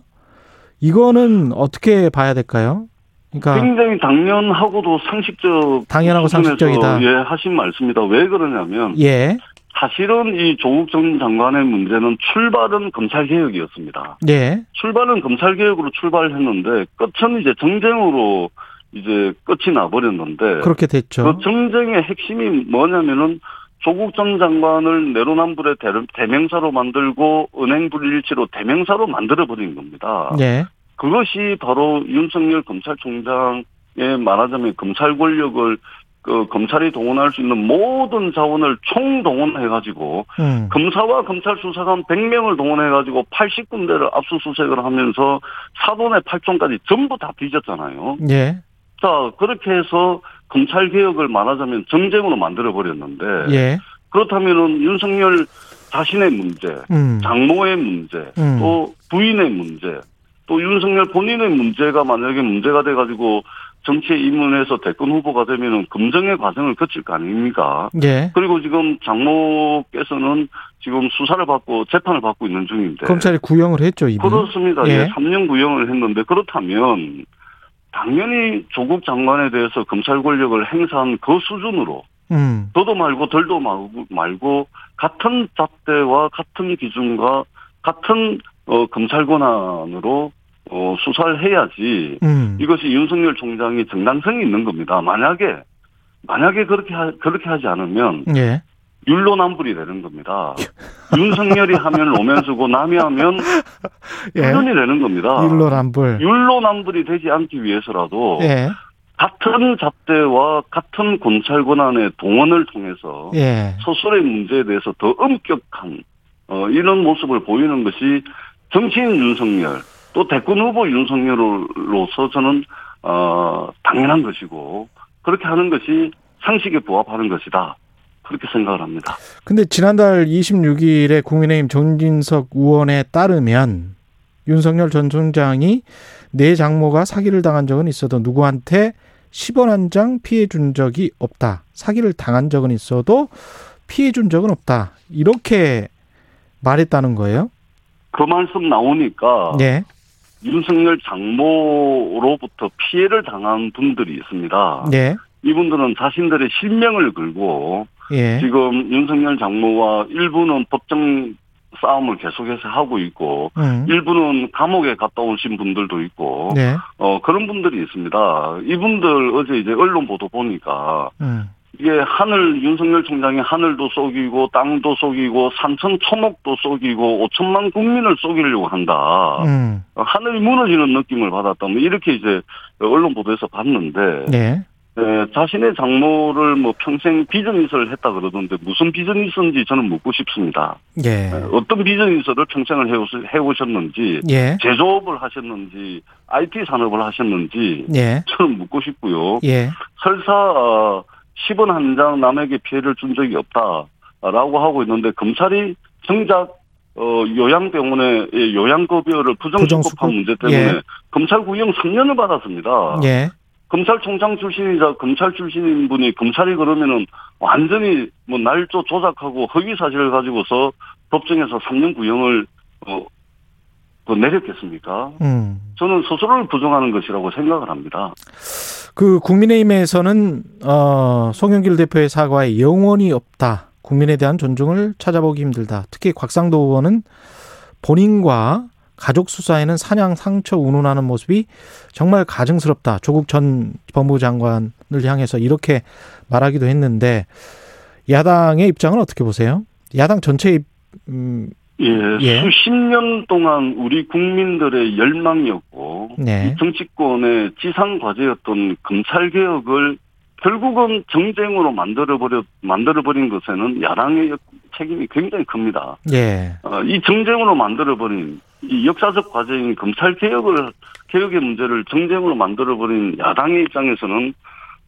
이거는 어떻게 봐야 될까요? 그러니까 굉장히 당연하고도 상식적 당연하고 상식적이다. 예 하신 말씀이다. 왜 그러냐면 예. 사실은 이 조국 전 장관의 문제는 출발은 검찰 개혁이었습니다. 예. 출발은 검찰 개혁으로 출발했는데 끝은 이제 정쟁으로 이제 끝이 나버렸는데 그렇게 됐죠. 그 정쟁의 핵심이 뭐냐면은 조국 전 장관을 내로남불의 대- 대명사로 만들고 은행 불일치로 대명사로 만들어 버린 겁니다. 예. 그것이 바로 윤석열 검찰총장의 말하자면 검찰 권력을 그 검찰이 동원할 수 있는 모든 자원을 총동원해가지고 음. 검사와 검찰 수사관 100명을 동원해가지고 80군데를 압수수색을 하면서 사돈의 8총까지 전부 다 뒤졌잖아요. 예. 자 그렇게 해서 검찰 개혁을 말하자면 정쟁으로 만들어 버렸는데 예. 그렇다면은 윤석열 자신의 문제, 음. 장모의 문제, 음. 또 부인의 문제, 또 윤석열 본인의 문제가 만약에 문제가 돼가지고 정치에 입문해서 대권 후보가 되면은 검증의 과정을 거칠 거 아닙니까? 예. 그리고 지금 장모께서는 지금 수사를 받고 재판을 받고 있는 중인데. 검찰이 구형을 했죠, 이분. 그렇습니다. 예. 예. 3년 구형을 했는데 그렇다면 당연히 조국 장관에 대해서 검찰 권력을 행사한 그 수준으로 음. 더도 말고 덜도 말고, 말고 같은 잣대와 같은 기준과 같은 어, 검찰 권한으로 어, 수사를 해야지 음. 이것이 윤석열 총장이 정당성이 있는 겁니다. 만약에 만약에 그렇게 하, 그렇게 하지 않으면 예. 율로남불이 되는 겁니다. 윤석열이 하면 로맨스고 남이 하면 예. 훈련이 되는 겁니다. 율로남불. 율로남불이 되지 않기 위해서라도 예. 같은 잣대와 같은 검찰 권한의 동원을 통해서 예. 소설의 문제에 대해서 더 엄격한 어, 이런 모습을 보이는 것이 정치인 윤석열 또 대권 후보 윤석열로서 저는 어, 당연한 것이고 그렇게 하는 것이 상식에 부합하는 것이다 그렇게 생각을 합니다. 근데 지난달 26일에 국민의힘 정진석 의원에 따르면 윤석열 전 총장이 내 장모가 사기를 당한 적은 있어도 누구한테 10원 한 장 피해 준 적이 없다. 사기를 당한 적은 있어도 피해 준 적은 없다. 이렇게 말했다는 거예요. 그 말씀 나오니까 예. 윤석열 장모로부터 피해를 당한 분들이 있습니다. 예. 이분들은 자신들의 실명을 걸고 예. 지금 윤석열 장모와 일부는 법정 싸움을 계속해서 하고 있고 음. 일부는 감옥에 갔다 오신 분들도 있고 네. 어 그런 분들이 있습니다. 이분들 어제 이제 언론 보도 보니까 음. 이게 하늘 윤석열 총장이 하늘도 속이고 땅도 속이고 산천 초목도 속이고 5천만 국민을 속이려고 한다. 음. 하늘이 무너지는 느낌을 받았다. 뭐 이렇게 이제 언론 보도에서 봤는데 네. 예, 자신의 장모를 뭐 평생 비즈니스를 했다 그러던데 무슨 비즈니스인지 저는 묻고 싶습니다. 예. 예, 어떤 비즈니스를 평생을 해오시- 해오셨 는지, 예. 제조업을 하셨는지, IT 산업을 하셨는지 예. 저는 묻고 싶고요. 예. 설사 어, 10원 한 장 남에게 피해를 준 적이 없다라고 하고 있는데 검찰이 정작 어, 요양병원의 예, 요양급여를 부정수급한 부정수급? 문제 때문에 예. 검찰 구형 3년을 받았습니다. 예. 검찰총장 출신이자 검찰 출신인 분이 검찰이 그러면은 완전히 뭐 날조 조작하고 허위 사실을 가지고서 법정에서 3년 구형을 어, 그 내렸겠습니까? 음. 저는 스스로를 부정하는 것이라고 생각을 합니다. 그 국민의힘에서는 어 송영길 대표의 사과에 영원히 없다. 국민에 대한 존중을 찾아보기 힘들다. 특히 곽상도 의원은 본인과 가족 수사에는 사냥 상처 운운하는 모습이 정말 가증스럽다. 조국 전 법무부 장관을 향해서 이렇게 말하기도 했는데 야당의 입장은 어떻게 보세요? 야당 전체의 음, 예, 예. 수십 년 동안 우리 국민들의 열망이었고 네. 이 정치권의 지상 과제였던 검찰 개혁을 결국은 정쟁으로 만들어 버려 만들어 버린 것에는 야당의 역- 책임이 굉장히 큽니다. 예. 어, 이 정쟁으로 만들어 버린 이 역사적 과제인 검찰 개혁을 개혁의 문제를 정쟁으로 만들어 버린 야당의 입장에서는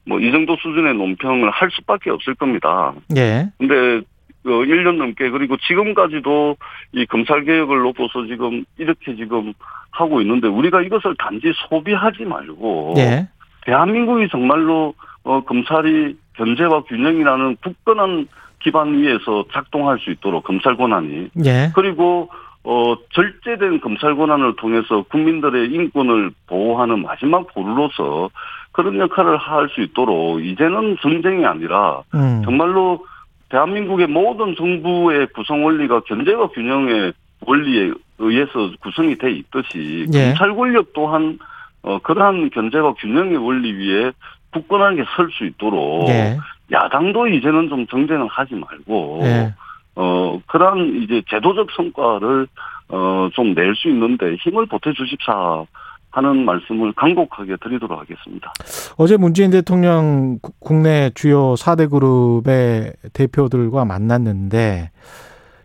뭐 이 정도 수준의 논평을 할 수밖에 없을 겁니다. 예. 근데 그 1년 넘게 그리고 지금까지도 이 검찰 개혁을 놓고서 지금 이렇게 지금 하고 있는데 우리가 이것을 단지 소비하지 말고 예. 대한민국이 정말로 어 검찰이 견제와 균형이라는 굳건한 기반 위에서 작동할 수 있도록 검찰 권한이 예. 그리고 어 절제된 검찰 권한을 통해서 국민들의 인권을 보호하는 마지막 보루로서 그런 역할을 할 수 있도록 이제는 전쟁이 아니라 음. 정말로 대한민국의 모든 정부의 구성 원리가 견제와 균형의 원리에 의해서 구성이 돼 있듯이 예. 검찰 권력 또한 어 그러한 견제와 균형의 원리 위에 굳건하게 설 수 있도록 예. 야당도 이제는 좀 정쟁을 하지 말고 예. 어 그러한 이제 제도적 성과를 어 좀 낼 수 있는데 힘을 보태 주십사 하는 말씀을 간곡하게 드리도록 하겠습니다. 어제 문재인 대통령 구- 국내 주요 4대 그룹의 대표들과 만났는데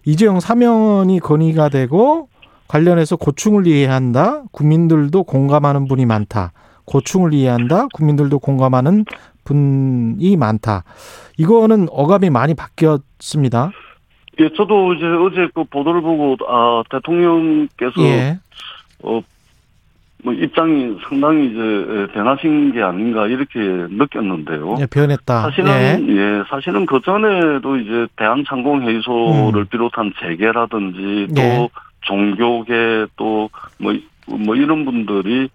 이재용 사면이 건의가 되고 관련해서 고충을 이해한다. 국민들도 공감하는 분이 많다. 고충을 이해한다. 국민들도 공감하는 분이 많다. 이거는 어감이 많이 바뀌었습니다. 예, 저도 이제 어제 그 보도를 보고 아 대통령께서 예. 어, 뭐 입장이 상당히 이제 변하신 게 아닌가 이렇게 느꼈는데요. 예, 변했다. 사실은 예. 예. 사실은 그 전에도 이제 대한상공회의소를 음. 비롯한 재계라든지 또 예. 종교계 또뭐뭐 이런 분들이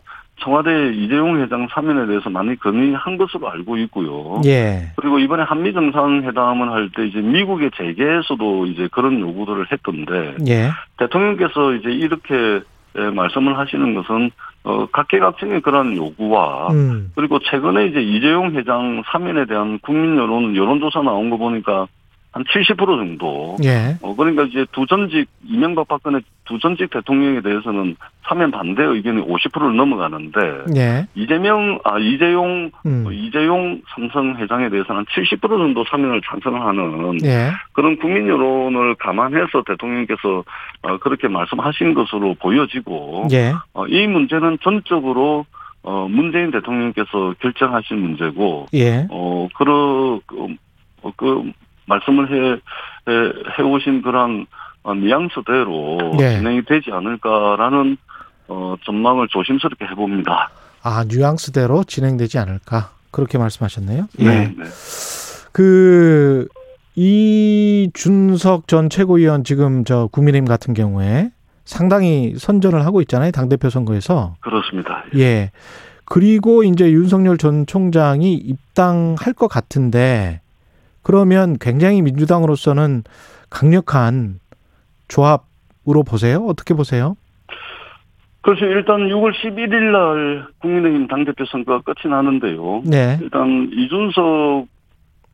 청와대 이재용 회장 사면에 대해서 많이 건의한 것으로 알고 있고요. 예. 그리고 이번에 한미 정상회담을 할 때 이제 미국의 재계에서도 이제 그런 요구들을 했던데 예. 대통령께서 이제 이렇게 예, 말씀을 하시는 것은 어 각계각층의 그런 요구와 음. 그리고 최근에 이제 이재용 회장 사면에 대한 국민 여론 여론조사 나온 거 보니까 한 70% 정도. 예. 어 그러니까 이제 두 전직 이명박 박근혜 두 전직 대통령에 대해서는 사면 반대 의견이 50%를 넘어가는데 예. 이재명 아 이재용 음. 어, 이재용 삼성 회장에 대해서는 70% 정도 사면을 찬성하는 예. 그런 국민 여론을 감안해서 대통령께서 어, 그렇게 말씀하신 것으로 보여지고 예. 어, 이 문제는 전적으로 어, 문재인 대통령께서 결정하신 문제고 예. 어, 그러, 그, 어, 그, 말씀을 해, 해, 해오신 그런, 어, 뉘앙스대로 네. 진행이 되지 않을까라는, 어, 전망을 조심스럽게 해봅니다. 아, 뉘앙스대로 진행되지 않을까. 그렇게 말씀하셨네요. 예. 네. 네. 그 이준석 전 최고위원 지금 저 국민의힘 같은 경우에 상당히 선전을 하고 있잖아요. 당 대표 선거에서. 그렇습니다. 예. 그리고 이제 윤석열 전 총장이 입당할 것 같은데 그러면 굉장히 민주당으로서는 강력한 조합으로 보세요? 어떻게 보세요? 그래서 일단 6월 11일 날 국민의힘 당대표 선거가 끝이 나는데요. 네. 일단 이준석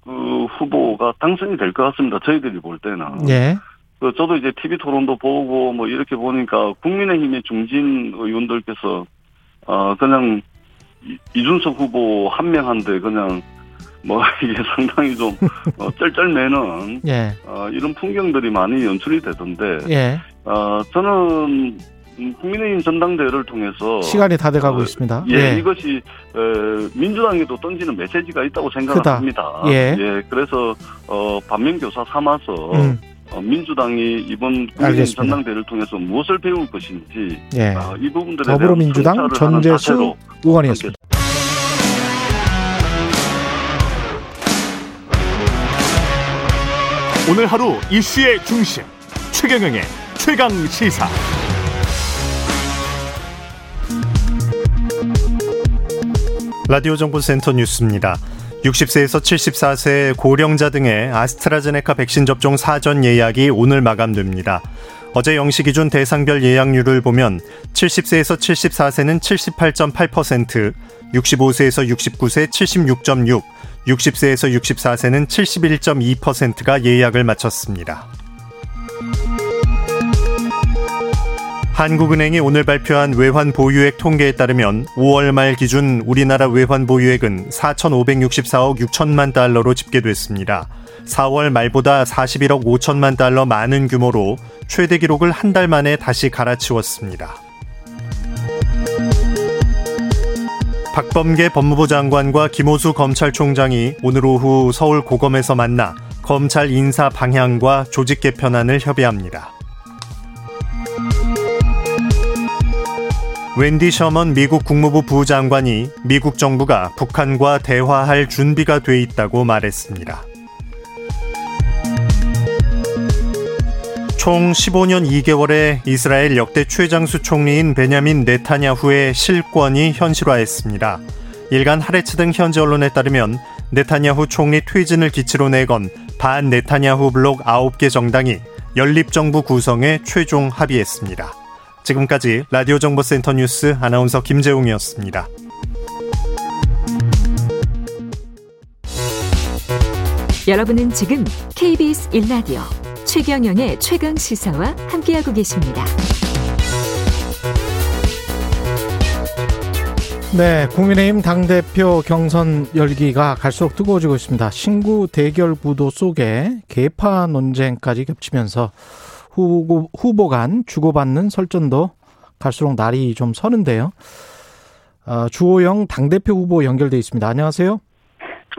그 후보가 당선이 될 것 같습니다. 저희들이 볼 때는. 예. 그 저도 이제 TV 토론도 보고 뭐 이렇게 보니까 국민의힘의 중진 의원들께서 어 그냥 이- 이준석 후보 한 명한테 그냥 뭐 이게 상당히 좀 어, 쩔쩔매는 예. 어 이런 풍경들이 많이 연출이 되던데 예. 어 저는 음, 국민의힘 전당대회를 통해서 시간이 다 돼가고 어, 있습니다. 예, 이것이 어, 민주당에도 던지는 메시지가 있다고. 생각합니다. 예. 그래서 어, 반면교사 삼아서 음. 어, 민주당이 이번 국민의힘. 전당대회를 통해서 무엇을 배울 것인지 예. 아, 이 부분들에 더불어민주당 대한 하는 전재수 의원이었습니다. 오늘 하루 이슈의 중심 최경영의 최강 시사. 라디오 정보센터 뉴스입니다. 60세에서 74세 고령자 등의 아스트라제네카 백신 접종 사전 예약이 오늘 마감됩니다. 어제 0시 기준 대상별 예약률을 보면 70세에서 74세는 78.8%, 65세에서 69세 76.6, 60세에서 64세는 71.2%가 예약을 마쳤습니다. 한국은행이 오늘 발표한 외환 보유액 통계에 따르면 5월 말 기준 우리나라 외환 보유액은 4,564억 6천만 달러로 집계됐습니다. 4월 말보다 41억 5천만 달러 많은 규모로 최대 기록을 한 달 만에 다시 갈아치웠습니다. 박범계 법무부 장관과 김호수 검찰총장이 오늘 오후 서울 고검에서 만나 검찰 인사 방향과 조직 개편안을 협의합니다. 웬디 셔먼 미국 국무부 부장관이 미국 정부가 북한과 대화할 준비가 돼 있다고 말했습니다. 총 15년 2개월의 이스라엘 역대 최장수 총리인 베냐민 네타냐후의 실권이 현실화했습니다. 일간 하레츠 등 현지 언론에 따르면 네타냐후 총리 퇴진을 기치로 내건 반 네타냐후 블록 9개 정당이 연립정부 구성에 최종 합의했습니다. 지금까지 라디오 정보센터 뉴스 아나운서 김재웅이었습니다. 여러분은 지금 KBS 1라디오 최경영의 최강 시사와 함께하고 계십니다. 네, 국민의힘 당대표 경선 열기가 갈수록 뜨거워지고 있습니다. 신구 대결 구도 속에 개파 논쟁까지 겹치면서 후보, 후보 간 주고받는 설전도 갈수록 날이 좀 서는데요. 어, 주호영 당대표 후보 연결돼 있습니다. 안녕하세요.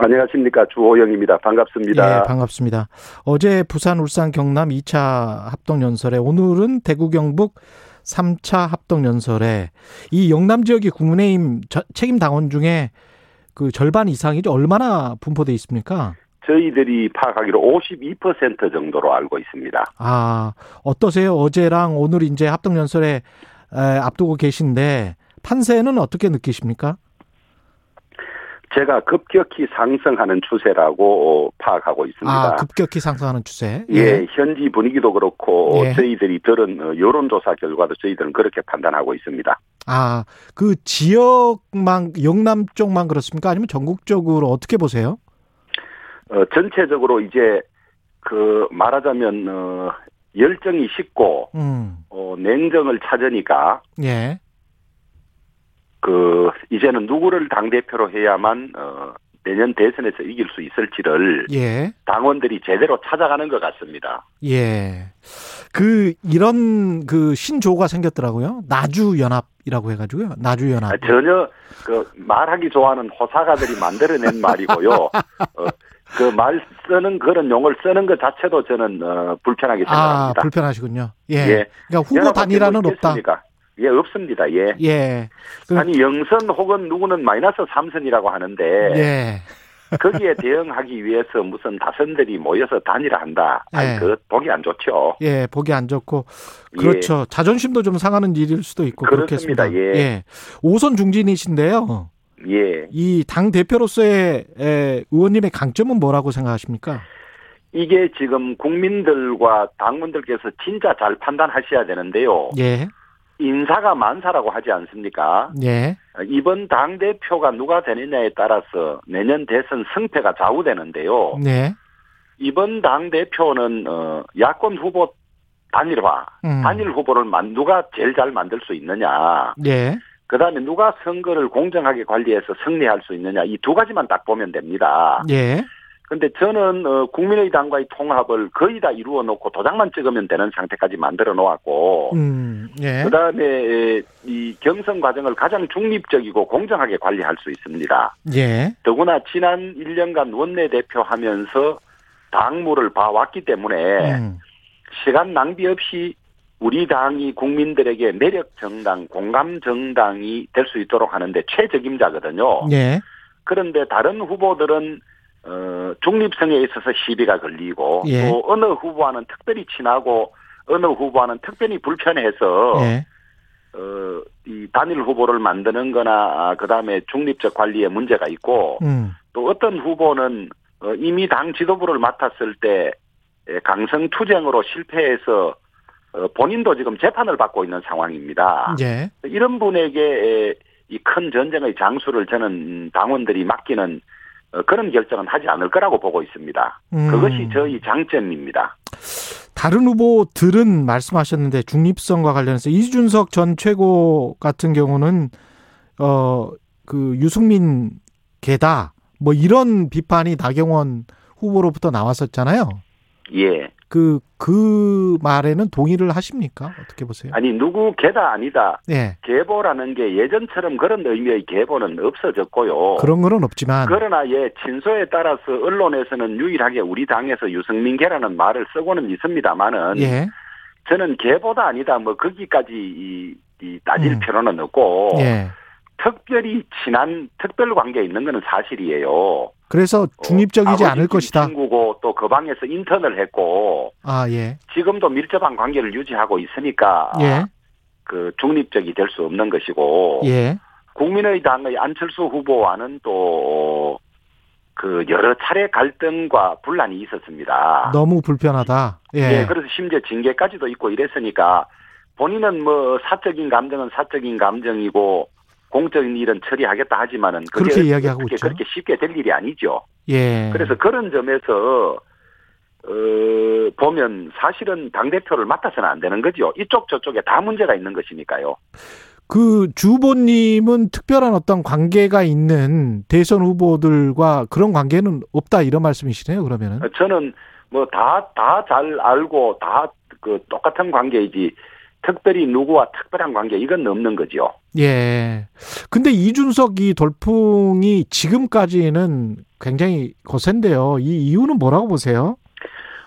안녕하십니까. 주호영입니다. 반갑습니다. 예, 반갑습니다. 어제 부산, 울산, 경남 2차 합동연설에 오늘은 대구, 경북 3차 합동연설에 이 영남 지역이 국민의힘 책임 당원 중에 그 절반 이상이죠. 얼마나 분포돼 있습니까? 저희들이 파악하기로 52% 정도로 알고 있습니다. 아, 어떠세요? 어제랑 오늘 이제 합동연설에 앞두고 계신데 판세는 어떻게 느끼십니까? 제가 급격히 상승하는 추세라고 파악하고 있습니다. 아, 급격히 상승하는 추세. 예, 예 현지 분위기도 그렇고 예. 저희들이 들은 어, 여론조사 결과도 저희들은 그렇게 판단하고 있습니다. 아, 그 지역만 영남 쪽만 그렇습니까? 아니면 전국적으로 어떻게 보세요? 어, 전체적으로 이제 그 말하자면 어, 열정이 식고 음. 어, 냉정을 찾으니까 예. 그 이제는 누구를 당 대표로 해야만 어 내년 대선에서 이길 수 있을지를 예. 당원들이 제대로 찾아가는 것 같습니다. 예. 그 이런 그 신조가 생겼더라고요. 나주 연합이라고 해가지고요. 나주 연합. 아, 전혀 그 말하기 좋아하는 호사가들이 만들어낸 말이고요. 어, 그말 쓰는 그런 용어를 쓰는 것 자체도 저는 어, 불편하게 생각합니다. 아 불편하시군요. 예. 예. 그러니까 후보 단일화는 없다. 예, 없습니다. 예. 예. 그, 아니 영선 혹은 누구는 마이너스 삼선이라고 하는데 예. 거기에 대응하기 위해서 무슨 다선들이 모여서 단일화 한다. 아니 예. 그 보기 안 좋죠. 예, 보기 안 좋고 그렇죠. 예. 자존심도 좀 상하는 일일 수도 있고 그렇습니다. 그렇겠습니다. 예. 예. 오선 중진이신데요. 예. 이 당 대표로서의 에, 의원님의 강점은 뭐라고 생각하십니까? 이게 지금 국민들과 당원들께서 진짜 잘 판단하셔야 되는데요. 예. 인사가 만사라고 하지 않습니까? 예. 이번 당 대표가 누가 되느냐에 따라서 내년 대선 승패가 좌우되는데요. 네. 이번 당 대표는 어 야권 후보 단일화, 음. 단일 후보를 만 누가 제일 잘 만들 수 있느냐. 예. 그 다음에 누가 선거를 공정하게 관리해서 승리할 수 있느냐 이 두 가지만 딱 보면 됩니다. 예. 근데 저는 어, 국민의당과의 통합을 거의 다 이루어 놓고 도장만 찍으면 되는 상태까지 만들어 놓았고 음. 예. 그다음에 이 경선 과정을 가장 중립적이고 공정하게 관리할 수 있습니다. 예. 더구나 지난 1년간 원내대표 하면서 당무를 봐왔기 때문에 음. 시간 낭비 없이 우리 당이 국민들에게 매력 정당, 공감 정당이 될 수 있도록 하는데 최적임자거든요. 예. 그런데 다른 후보들은 어, 중립성에 있어서 시비가 걸리고 예. 또 어느 후보와는 특별히 친하고 어느 후보와는 특별히 불편해서 예. 어, 이 단일 후보를 만드는 거나 아, 그다음에 중립적 관리에 문제가 있고 음. 또 어떤 후보는 어, 이미 당 지도부를 맡았을 때 에, 강성 투쟁으로 실패해서 어, 본인도 지금 재판을 받고 있는 상황입니다. 예. 이런 분에게 이 큰 전쟁의 장수를 저는 당원들이 맡기는 어, 그런 결정은 하지 않을 거라고 보고 있습니다. 음. 그것이 저희 장점입니다. 다른 후보들은 말씀하셨는데 중립성과 관련해서 이준석 전 최고 같은 경우는 어 그 유승민 개다 뭐 이런 비판이 나경원 후보로부터 나왔었잖아요. 예. 그, 그 말에는 동의를 하십니까? 어떻게 보세요? 아니 누구 개다 아니다. 예. 계보라는 게 예전처럼 그런 의미의 계보는 없어졌고요. 그런 거는 없지만. 그러나 예 친소에 따라서 언론에서는 유일하게 우리 당에서 유승민 개라는 말을 쓰고는 있습니다만은 예. 저는 개보다 아니다 뭐 거기까지 이 이 따질 음. 필요는 없고 예. 특별히 친한 특별 관계 있는 거는 사실이에요. 그래서 중립적이지 아버지 않을 집 것이다. 친구고 또 그 방에서 인턴을 했고 아, 예. 지금도 밀접한 관계를 유지하고 있으니까 예. 그 중립적이 될 수 없는 것이고 예. 국민의당의 안철수 후보와는 또 그 여러 차례 갈등과 분란이 있었습니다. 너무 불편하다. 예. 예, 그래서 심지어 징계까지도 있고 이랬으니까 본인은 뭐 사적인 감정은 사적인 감정이고 공적인 일은 처리하겠다 하지만은 그렇게 이야기하고 어떻게 있죠. 그렇게 쉽게 될 일이 아니죠. 예. 그래서 그런 점에서 어 보면 사실은 당 대표를 맡아서는 안 되는 거죠. 이쪽 저쪽에 다 문제가 있는 것이니까요. 그 주보님은 특별한 어떤 관계가 있는 대선 후보들과 그런 관계는 없다 이런 말씀이시네요. 그러면은. 저는 뭐 다 다 잘 알고 다 그 똑같은 관계이지 특별히 누구와 특별한 관계 이건 없는 거죠. 예. 근데 이준석 이 돌풍이 지금까지는 굉장히 거센데요. 이 이유는 뭐라고 보세요?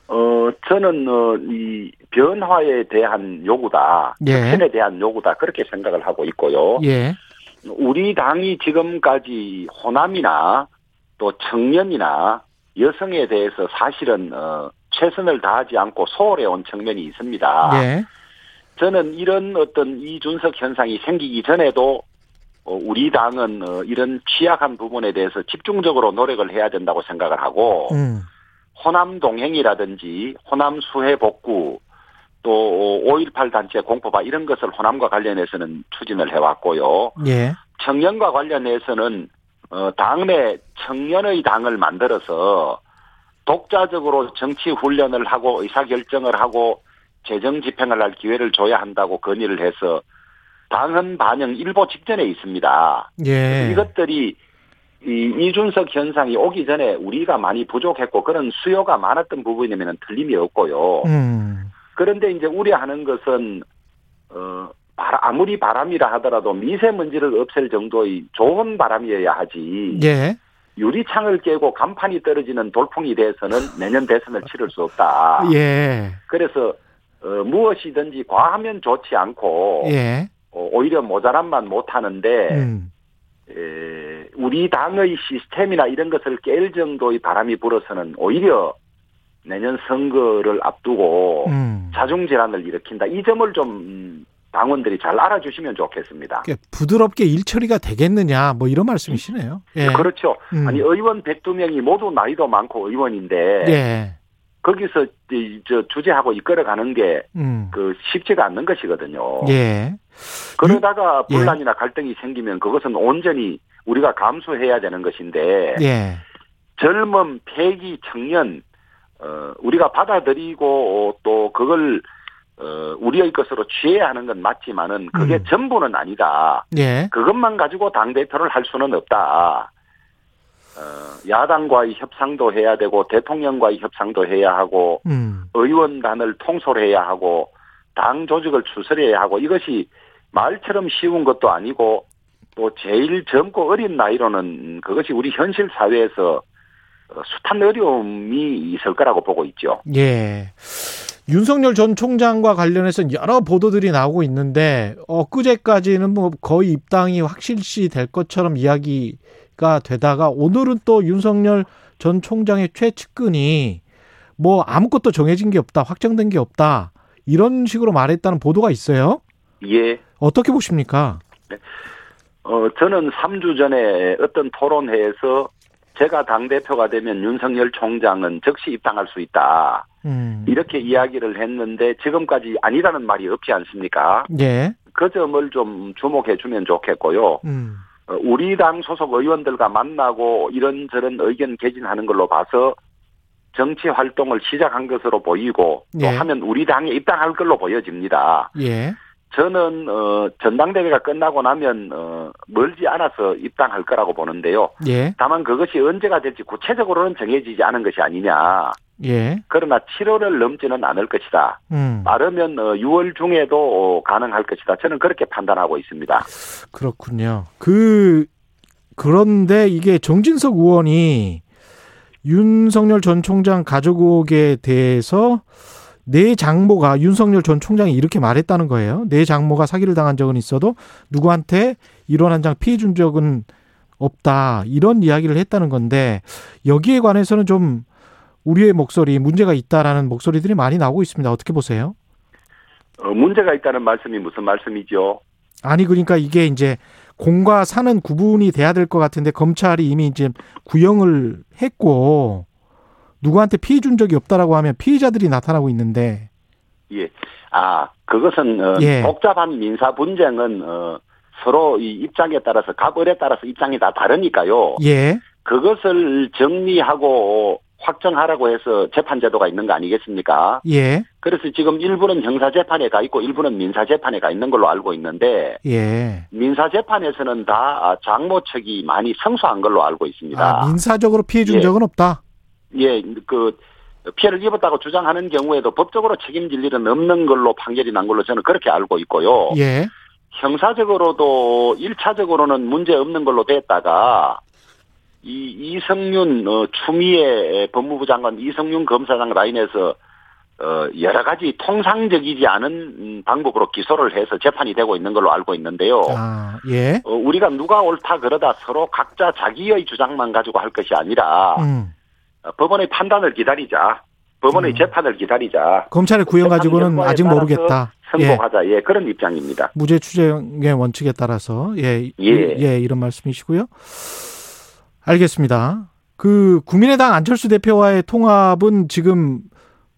어 저는 어 이 변화에 대한 요구다, 예. 혁신에 대한 요구다 그렇게 생각을 하고 있고요. 예. 우리 당이 지금까지 호남이나 또 청년이나 여성에 대해서 사실은 어 최선을 다하지 않고 소홀해 온 측면이 있습니다. 예. 저는 이런 어떤 이준석 현상이 생기기 전에도 어, 우리 당은 어, 이런 취약한 부분에 대해서 집중적으로 노력을 해야 된다고 생각을 하고 음. 호남 동행이라든지 호남 수해 복구 또 5.18 단체 공포바 이런 것을 호남과 관련해서는 추진을 해왔고요. 예. 청년과 관련해서는 어, 당내 청년의 당을 만들어서 독자적으로 정치 훈련을 하고 의사결정을 하고 재정 집행을 할 기회를 줘야 한다고 건의를 해서 당헌 반영 일보 직전에 있습니다. 예. 이것들이 이 이준석 현상이 오기 전에 우리가 많이 부족했고 그런 수요가 많았던 부분이면 틀림이 없고요. 음. 그런데 이제 우려하는 것은 어 바- 아무리 바람이라 하더라도 미세먼지를 없앨 정도의 좋은 바람이어야 하지. 예. 유리창을 깨고 간판이 떨어지는 돌풍이 돼서는 내년 대선을 치를 수 없다. 예. 그래서 어, 무엇이든지 과하면 좋지 않고 예. 어, 오히려 모자란만 못하는데 음. 에, 우리 당의 시스템이나 이런 것을 깰 정도의 바람이 불어서는 오히려 내년 선거를 앞두고 음. 자중 질환을 일으킨다. 이 점을 좀 음, 당원들이 잘 알아주시면 좋겠습니다. 이렇게 부드럽게 일 처리가 되겠느냐 뭐 이런 말씀이시네요. 예. 그렇죠. 음. 아니 의원 102명이 모두 나이도 많고 의원인데 예. 거기서 이- 저 주재하고 이끌어가는 게 음. 그 쉽지가 않는 것이거든요. 예. 그러다가 예. 분란이나 갈등이 생기면 그것은 온전히 우리가 감수해야 되는 것인데 예. 젊은 폐기 청년 어, 우리가 받아들이고 어, 또 그걸 어, 우리의 것으로 취해야 하는 건 맞지만은 그게 음. 전부는 아니다. 예. 그것만 가지고 당 대표를 할 수는 없다. 어, 야당과의 협상도 해야 되고 대통령과의 협상도 해야 하고 음. 의원단을 통솔해야 하고 당 조직을 추스려야 하고 이것이 말처럼 쉬운 것도 아니고 또 제일 젊고 어린 나이로는 그것이 우리 현실 사회에서 어, 숱한 어려움이 있을 거라고 보고 있죠. 예. 윤석열 전 총장과 관련해서 여러 보도들이 나오고 있는데 엊그제까지는 뭐 거의 입당이 확실시 될 것처럼 이야기 가 되다가 오늘은 또 윤석열 전 총장의 최측근이 뭐 아무것도 정해진 게 없다, 확정된 게 없다 이런 식으로 말했다는 보도가 있어요. 예. 어떻게 보십니까? 어, 저는 3주 전에 어떤 토론회에서 제가 당 대표가 되면 윤석열 총장은 즉시 입당할 수 있다. 음. 이렇게 이야기를 했는데 지금까지 아니라는 말이 없지 않습니까? 예. 그 점을 좀 주목해 주면 좋겠고요. 음. 어, 우리 당 소속 의원들과 만나고 이런저런 의견 개진하는 걸로 봐서 정치 활동을 시작한 것으로 보이고 또 예. 하면 우리 당에 입당할 걸로 보여집니다. 예. 저는 어 전당대회가 끝나고 나면 어 멀지 않아서 입당할 거라고 보는데요. 예. 다만 그것이 언제가 될지 구체적으로는 정해지지 않은 것이 아니냐. 예. 그러나 7월을 넘지는 않을 것이다. 음. 빠르면 어 6월 중에도 어, 가능할 것이다. 저는 그렇게 판단하고 있습니다. 그렇군요. 그 그런데 이게 정진석 의원이 윤석열 전 총장 가족 의혹에 대해서 내 장모가 윤석열 전 총장이 이렇게 말했다는 거예요. 내 장모가 사기를 당한 적은 있어도 누구한테 이런 한 장 피해 준 적은 없다. 이런 이야기를 했다는 건데 여기에 관해서는 좀 우리의 목소리 문제가 있다라는 목소리들이 많이 나오고 있습니다. 어떻게 보세요? 어, 문제가 있다는 말씀이 무슨 말씀이죠? 아니 그러니까 이게 이제 공과 사는 구분이 돼야 될 것 같은데 검찰이 이미 이제 구형을 했고 누구한테 피해 준 적이 없다라고 하면 피해자들이 나타나고 있는데 예. 아, 그것은 어, 예. 복잡한 민사 분쟁은 어, 서로 이 입장에 따라서 각을에 따라서 입장이 다 다르니까요. 예. 그것을 정리하고 확정하라고 해서 재판 제도가 있는 거 아니겠습니까? 예. 그래서 지금 일부는 형사 재판에 가 있고 일부는 민사 재판에 가 있는 걸로 알고 있는데 예. 민사 재판에서는 다 장모 측이 많이胜소한 걸로 알고 있습니다. 아, 민사적으로 피해 준 예. 적은 없다. 예, 그 피해를 입었다고 주장하는 경우에도 법적으로 책임질 일은 없는 걸로 판결이 난 걸로 저는 그렇게 알고 있고요. 예. 형사적으로도 1차적으로는 문제 없는 걸로 됐다가 이 이성윤 어, 추미애 법무부 장관 이성윤 검사장 라인에서 어, 여러 가지 통상적이지 않은 음, 방법으로 기소를 해서 재판이 되고 있는 걸로 알고 있는데요. 아, 예. 어, 우리가 누가 옳다 그러다 서로 각자 자기의 주장만 가지고 할 것이 아니라 음. 어, 법원의 판단을 기다리자. 법원의 재판을 기다리자. 검찰의 구형 가지고는 아직 모르겠다. 따라서 예. 선고하자. 예. 그런 입장입니다. 무죄 추정의 원칙에 따라서 예, 예. 예, 이런 말씀이시고요. 알겠습니다. 그 국민의당 안철수 대표와의 통합은 지금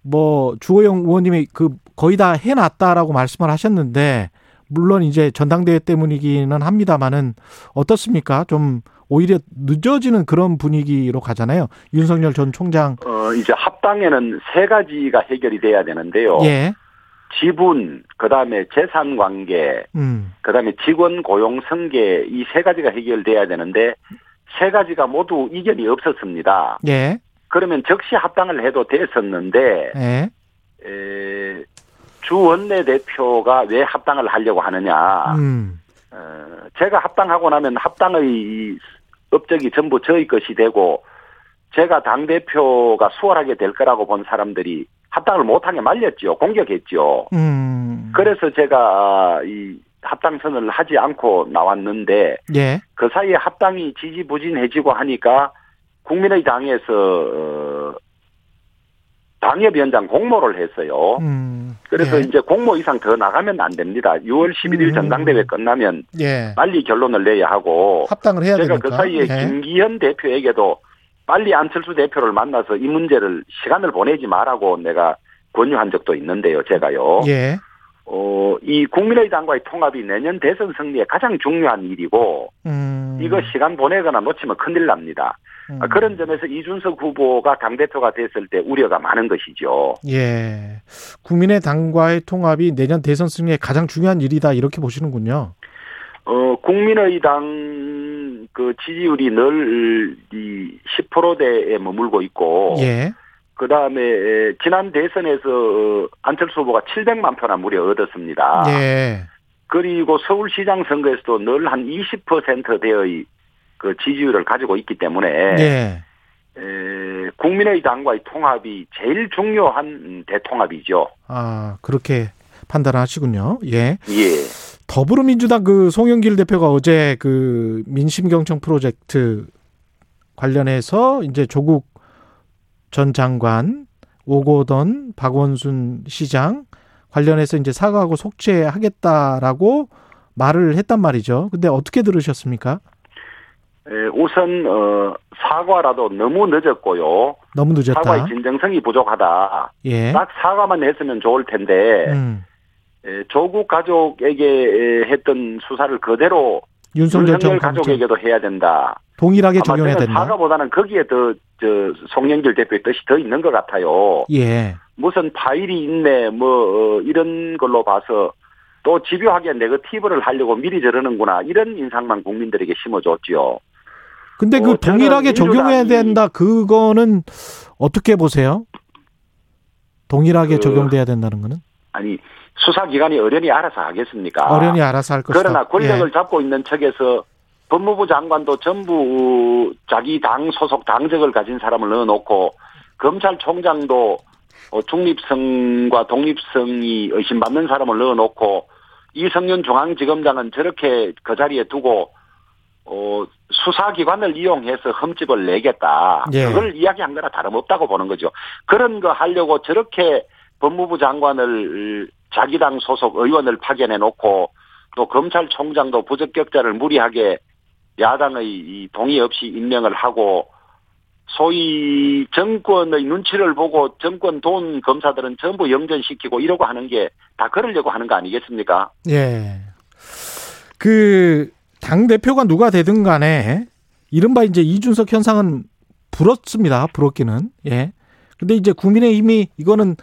뭐 주호영 의원님이 그 거의 다 해놨다라고 말씀을 하셨는데 물론 이제 전당대회 때문이기는 합니다만은 어떻습니까? 좀 오히려 늦어지는 그런 분위기로 가잖아요. 윤석열 전 총장 어, 이제 합당에는 세 가지가 해결이 돼야 되는데요. 예, 지분, 그 다음에 재산 관계, 음, 그 다음에 직원 고용 승계 이 세 가지가 해결돼야 되는데 세 가지가 모두 이견이 없었습니다. 예, 그러면 적시 합당을 해도 됐었는데 예, 에, 주 원내 대표가 왜 합당을 하려고 하느냐. 음, 어, 제가 합당하고 나면 합당의 이 업적이 전부 저의 것이 되고 제가 당 대표가 수월하게 될 거라고 본 사람들이 합당을 못하게 말렸지요. 공격했지요. 음, 그래서 제가 이 합당선을 하지 않고 나왔는데 예, 그 사이에 합당이 지지부진해지고 하니까 국민의당에서 어, 당협위원장 공모를 했어요. 음, 그래서 예. 이제 공모 이상 더 나가면 안 됩니다. 6월 11일 음. 전당대회 끝나면 예, 빨리 결론을 내야 하고 합당을 해야 제가 되니까. 그 사이에 예. 김기현 대표에게도 빨리 안철수 대표를 만나서 이 문제를 시간을 보내지 말라고 내가 권유한 적도 있는데요. 제가요. 예, 어, 이 국민의당과의 통합이 내년 대선 승리에 가장 중요한 일이고 음, 이거 시간 보내거나 놓치면 큰일 납니다. 음. 아, 그런 점에서 이준석 후보가 당대표가 됐을 때 우려가 많은 것이죠. 예. 국민의당과의 통합이 내년 대선 승리에 가장 중요한 일이다 이렇게 보시는군요. 어, 국민의당 그 지지율이 늘 이 10%대에 머물고 있고 예. 그 다음에 지난 대선에서 어, 안철수 후보가 700만 표나 무려 얻었습니다. 예. 그리고 서울시장 선거에서도 늘 한 20%대의 그 지지율을 가지고 있기 때문에 예. 에, 국민의당과의 통합이 제일 중요한 음, 대통합이죠. 아, 그렇게 판단하시군요. 예. 예. 더불어민주당 그 송영길 대표가 어제 그 민심 경청 프로젝트 관련해서 이제 조국 전 장관, 오고던, 박원순 시장 관련해서 이제 사과하고 속죄하겠다라고 말을 했단 말이죠. 근데 어떻게 들으셨습니까? 에, 우선 어, 사과라도 너무 늦었고요. 너무 늦었다. 사과의 진정성이 부족하다. 예. 딱 사과만 했으면 좋을 텐데 음. 에, 조국 가족에게 에, 했던 수사를 그대로 윤석열 전 윤석열 가족에게도 해야 된다. 동일하게 적용해야 된다. 사과보다는 거기에 더 저 송영길 대표의 뜻이 더 있는 것 같아요. 예. 무슨 파일이 있네 뭐 어, 이런 걸로 봐서 또 집요하게 네거티브를 하려고 미리 저러는구나 이런 인상만 국민들에게 심어줬지요. 근데 그 어, 동일하게 적용해야 된다. 그거는 어떻게 보세요? 동일하게 그- 적용돼야 된다는 거는 아니 수사기관이 어련히 알아서 하겠습니까? 어련히 알아서 할 것이다. 그러나 권력을 예. 잡고 있는 측에서 법무부 장관도 전부 자기 당 소속 당적을 가진 사람을 넣어놓고 검찰총장도 어, 중립성과 독립성이 의심받는 사람을 넣어놓고 이성윤 중앙지검장은 저렇게 그 자리에 두고 어, 수사기관을 이용해서 흠집을 내겠다. 예. 그걸 이야기한 거나 다름없다고 보는 거죠. 그런 거 하려고 저렇게 법무부 장관을 자기 당 소속 의원을 파견해 놓고 또 검찰총장도 부적격자를 무리하게 야당의 이 동의 없이 임명을 하고 소위 정권의 눈치를 보고 정권 돈 검사들은 전부 영전시키고 이러고 하는 게 다 그러려고 하는 거 아니겠습니까? 예. 그, 당 대표가 누가 되든 간에, 이른바 이제 이준석 현상은 불었습니다. 불었기는. 예. 근데 이제 국민의힘이 이거는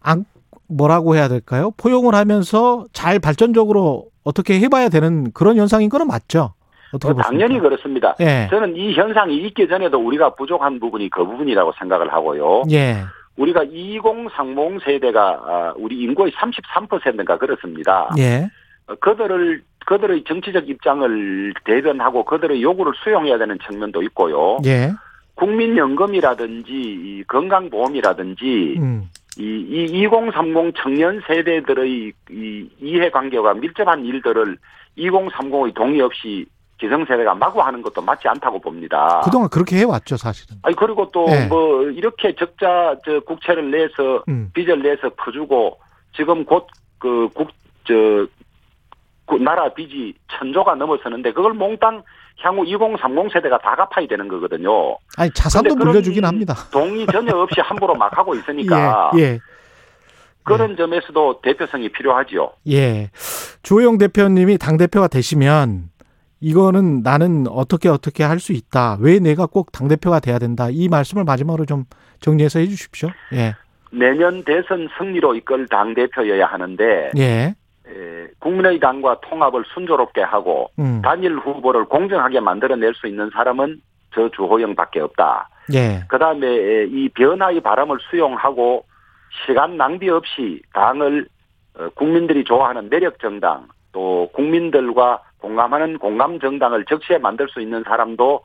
안, 뭐라고 해야 될까요? 포용을 하면서 잘 발전적으로 어떻게 해봐야 되는 그런 현상인 거는 맞죠? 어떻게 어? 당연히 그렇습니다. 예. 저는 이 현상이 있기 전에도 우리가 부족한 부분이 그 부분이라고 생각을 하고요. 예. 우리가 2030 세대가 아, 우리 인구의 33%인가 그렇습니다. 예. 어, 그들을 그들의 정치적 입장을 대변하고 그들의 요구를 수용해야 되는 측면도 있고요. 예. 국민연금이라든지 이 건강보험이라든지 음. 이, 이 2030 청년 세대들의 이 이해관계가 밀접한 일들을 2030의 동의 없이 기성세대가 마구 하는 것도 맞지 않다고 봅니다. 그동안 그렇게 해왔죠, 사실은. 아니 그리고 또 네. 뭐 이렇게 적자 저 국채를 내서 음. 빚을 내서 퍼주고 지금 곧 그 국 저 나라 빚이 천조가 넘어서는데 그걸 몽땅 향후 2030 세대가 다 갚아야 되는 거거든요. 아니, 자산도 물려주긴 합니다. 동의 전혀 없이 함부로 막 하고 있으니까 예. 예. 그런 점에서도 대표성이 필요하지요. 예. 주호영 대표님이 당 대표가 되시면 이거는 나는 어떻게 어떻게 할 수 있다. 왜 내가 꼭 당 대표가 돼야 된다. 이 말씀을 마지막으로 좀 정리해서 해 주십시오. 예. 내년 대선 승리로 이끌 당 대표여야 하는데 예. 에, 국민의당과 통합을 순조롭게 하고 음. 단일 후보를 공정하게 만들어낼 수 있는 사람은 저 주호영밖에 없다. 예. 그 다음에 이 변화의 바람을 수용하고 시간 낭비 없이 당을 어, 국민들이 좋아하는 매력 정당 또 국민들과 공감하는 공감 정당을 적시에 만들 수 있는 사람도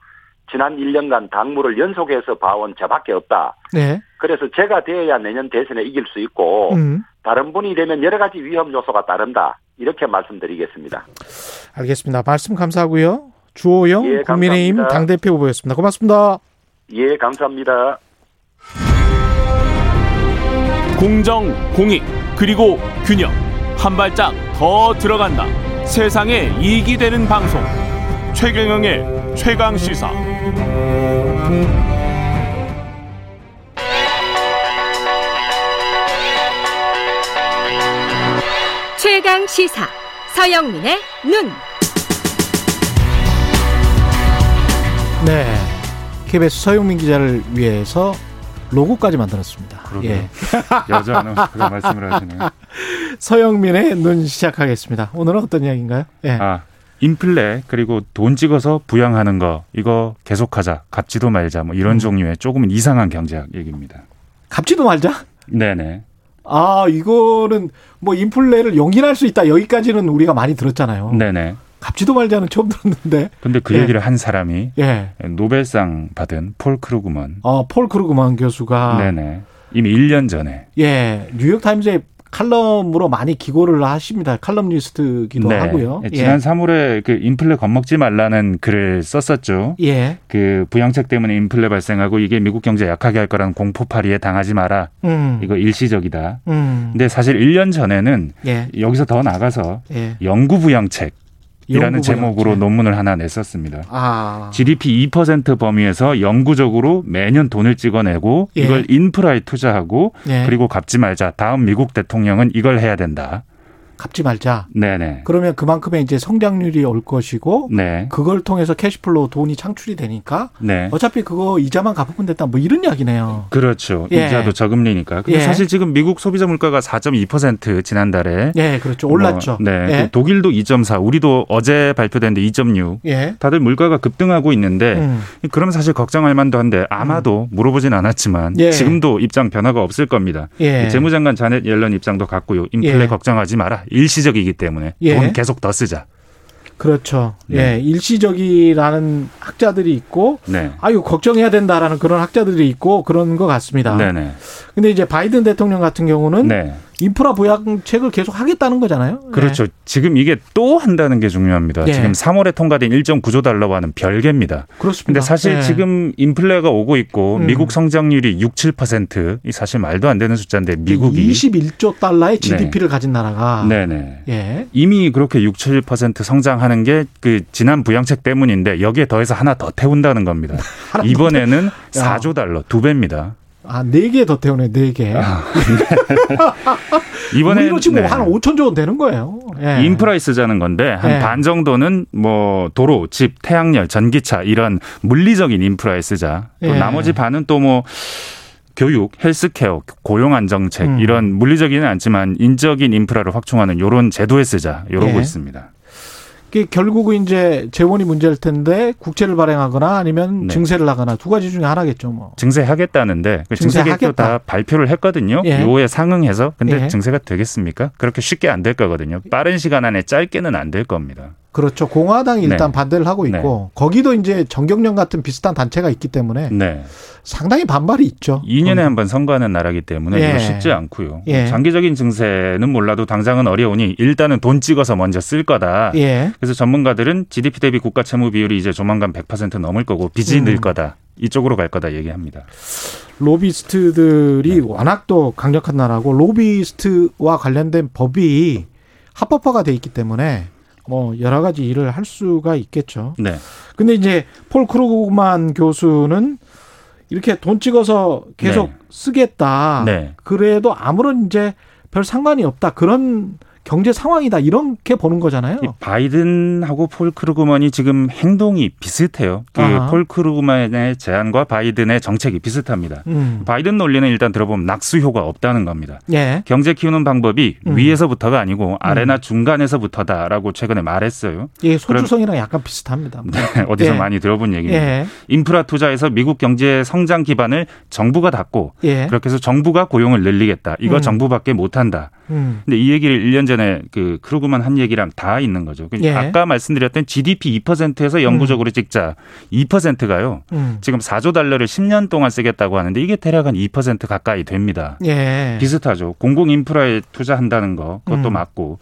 지난 1년간 당무를 연속해서 봐온 저밖에 없다. 네. 그래서 제가 되어야 내년 대선에 이길 수 있고 음. 다른 분이 되면 여러 가지 위험 요소가 따른다. 이렇게 말씀드리겠습니다. 알겠습니다. 말씀 감사하고요. 주호영 예, 국민의힘 감사합니다. 당대표 후보였습니다. 고맙습니다. 예, 감사합니다. 공정, 공익, 그리고 균형. 한 발짝 더 들어간다. 세상에 이익이 되는 방송. 최경영의 최강 시사. 최강 시사 서영민의 눈. 네. KBS 서용민 기자를 위해서 로고까지 만들었습니다. 그러게요. 예. 여자는 그런 말씀을 하시네요. 서영민의 눈 시작하겠습니다. 오늘은 어떤 이야기인가요? 예. 아, 인플레 그리고 돈 찍어서 부양하는 거 이거 계속하자. 갚지도 말자. 뭐 이런 음. 종류의 조금 이상한 경제학 얘기입니다. 갚지도 말자? 네네. 아, 이거는 뭐 인플레를 용인할 수 있다. 여기까지는 우리가 많이 들었잖아요. 네네. 갚지도 말자는 처음 들었는데. 근데 그 예. 얘기를 한 사람이 예. 노벨상 받은 폴 크루그먼. 어, 폴 크루그만 교수가 네네. 이미 1년 전에 예, 뉴욕 타임즈에 칼럼으로 많이 기고를 하십니다. 칼럼니스트기도 네. 하고요. 지난 3월에 그 인플레 겁먹지 말라는 글을 썼었죠. 예. 그 부양책 때문에 인플레 발생하고 이게 미국 경제 약하게 할 거라는 공포팔이에 당하지 마라. 음. 이거 일시적이다. 음. 근데 사실 1년 전에는 예. 여기서 더 나가서 예. 영구 부양책. 이라는 제목으로. 논문을 하나 냈었습니다. 아. GDP 2% 범위에서 영구적으로 매년 돈을 찍어내고 예. 이걸 인프라에 투자하고 예. 그리고 갚지 말자. 다음 미국 대통령은 이걸 해야 된다. 갚지 말자. 네네. 그러면 그만큼의 이제 성장률이 올 것이고 네. 그걸 통해서 cash flow 돈이 창출이 되니까 네. 어차피 그거 이자만 갚으면 됐다. 뭐 이런 이야기네요. 그렇죠. 예. 이자도 저금리니까. 근데 예. 사실 지금 미국 소비자 물가가 4.2% 지난달에 예, 그렇죠. 올랐죠. 뭐, 네. 예. 독일도 2.4, 우리도 어제 발표됐는데 2.6. 예. 다들 물가가 급등하고 있는데 음. 그러면 사실 걱정할 만도 한데 아마도 물어보진 않았지만 예. 지금도 입장 변화가 없을 겁니다. 예. 재무장관 자넷 옐런 입장도 같고요. 인플레 예. 걱정하지 마라. 일시적이기 때문에 예. 돈 계속 더 쓰자. 그렇죠. 예, 일시적이라는 학자들이 있고, 네. 아유 걱정해야 된다라는 그런 학자들이 있고 그런 것 같습니다. 네네. 근데 이제 바이든 대통령 같은 경우는 네. 인프라 부양책을 계속 하겠다는 거잖아요. 그렇죠. 지금 이게 또 한다는 게 중요합니다. 네. 지금 3월에 통과된 1.9조 달러와는 별개입니다. 그렇습니다. 근데 사실 네. 지금 인플레가 오고 있고 음. 미국 성장률이 6, 7%이 사실 말도 안 되는 숫자인데 미국이 21조 달러의 GDP를 가진 나라가 네네. 예. 이미 그렇게 6, 7% 성장하는 게 그 지난 부양책 때문인데 여기에 더해서 하나 더 태운다는 겁니다. 이번에는 4조 달러 두 배입니다. 아, 네 개 더 태우네, 네 개. 이번에 우리로 치면 네. 한 5천 조 원 되는 거예요. 예. 인프라에 쓰자는 건데 한 네. 반 정도는 뭐 도로, 집, 태양열, 전기차 이런 물리적인 인프라에 쓰자. 또 예. 나머지 반은 또 뭐 교육, 헬스케어, 고용 안정책 음. 이런 물리적이는 않지만 인적인 인프라를 확충하는 이런 제도에 쓰자 이러고 예. 있습니다. 그게 결국은 이제 재원이 문제일 텐데 국채를 발행하거나 아니면 네. 증세를 하거나 두 가지 중에 하나겠죠, 뭐. 증세하겠다는데 그 증세 계획도 증세하겠다. 다 발표를 했거든요. 예. 요에 상응해서 근데 예. 증세가 되겠습니까? 그렇게 쉽게 안 될 거거든요. 빠른 시간 안에 짧게는 안 될 겁니다. 그렇죠. 공화당이 일단 네. 반대를 하고 있고 거기도 이제 정경련 같은 비슷한 단체가 있기 때문에 네. 상당히 반발이 있죠. 2년에 한 번 선거하는 나라기 때문에 예. 이거 쉽지 않고요. 예. 장기적인 증세는 몰라도 당장은 어려우니 일단은 돈 찍어서 먼저 쓸 거다. 예. 그래서 전문가들은 GDP 대비 국가 채무 비율이 이제 조만간 100% 넘을 거고 빚이 음. 늘 거다. 이쪽으로 갈 거다 얘기합니다. 로비스트들이 네. 워낙 또 강력한 나라고 로비스트와 관련된 법이 합법화가 돼 있기 때문에 뭐 여러 가지 일을 할 수가 있겠죠. 네. 근데 이제 폴 크루그만 교수는 이렇게 돈 찍어서 계속 네. 쓰겠다. 네. 그래도 아무런 이제 별 상관이 없다. 그런 경제 상황이다. 이렇게 보는 거잖아요. 이 바이든하고 폴 크루그만이 지금 행동이 비슷해요. 그 아하. 폴 크루그만의 제안과 바이든의 정책이 비슷합니다. 음. 바이든 논리는 일단 들어보면 낙수효가 없다는 겁니다. 예. 경제 키우는 방법이 음. 위에서부터가 아니고 아래나 중간에서부터다라고 최근에 말했어요. 예, 소주성이랑 약간 비슷합니다. 네, 어디서 예. 많이 들어본 얘기입니다. 예. 인프라 투자에서 미국 경제 성장 기반을 정부가 닫고 예. 그렇게 해서 정부가 고용을 늘리겠다. 이거 음. 정부밖에 못한다. 음. 근데 이 얘기를 1년 전에 그 크루그만 한 얘기랑 다 있는 거죠. 그 예. 아까 말씀드렸던 GDP 2%에서 영구적으로 찍자 2%가요. 음. 지금 4조 달러를 10년 동안 쓰겠다고 하는데 이게 대략 한 2% 가까이 됩니다. 예. 비슷하죠. 공공 인프라에 투자한다는 거 그것도 음. 맞고.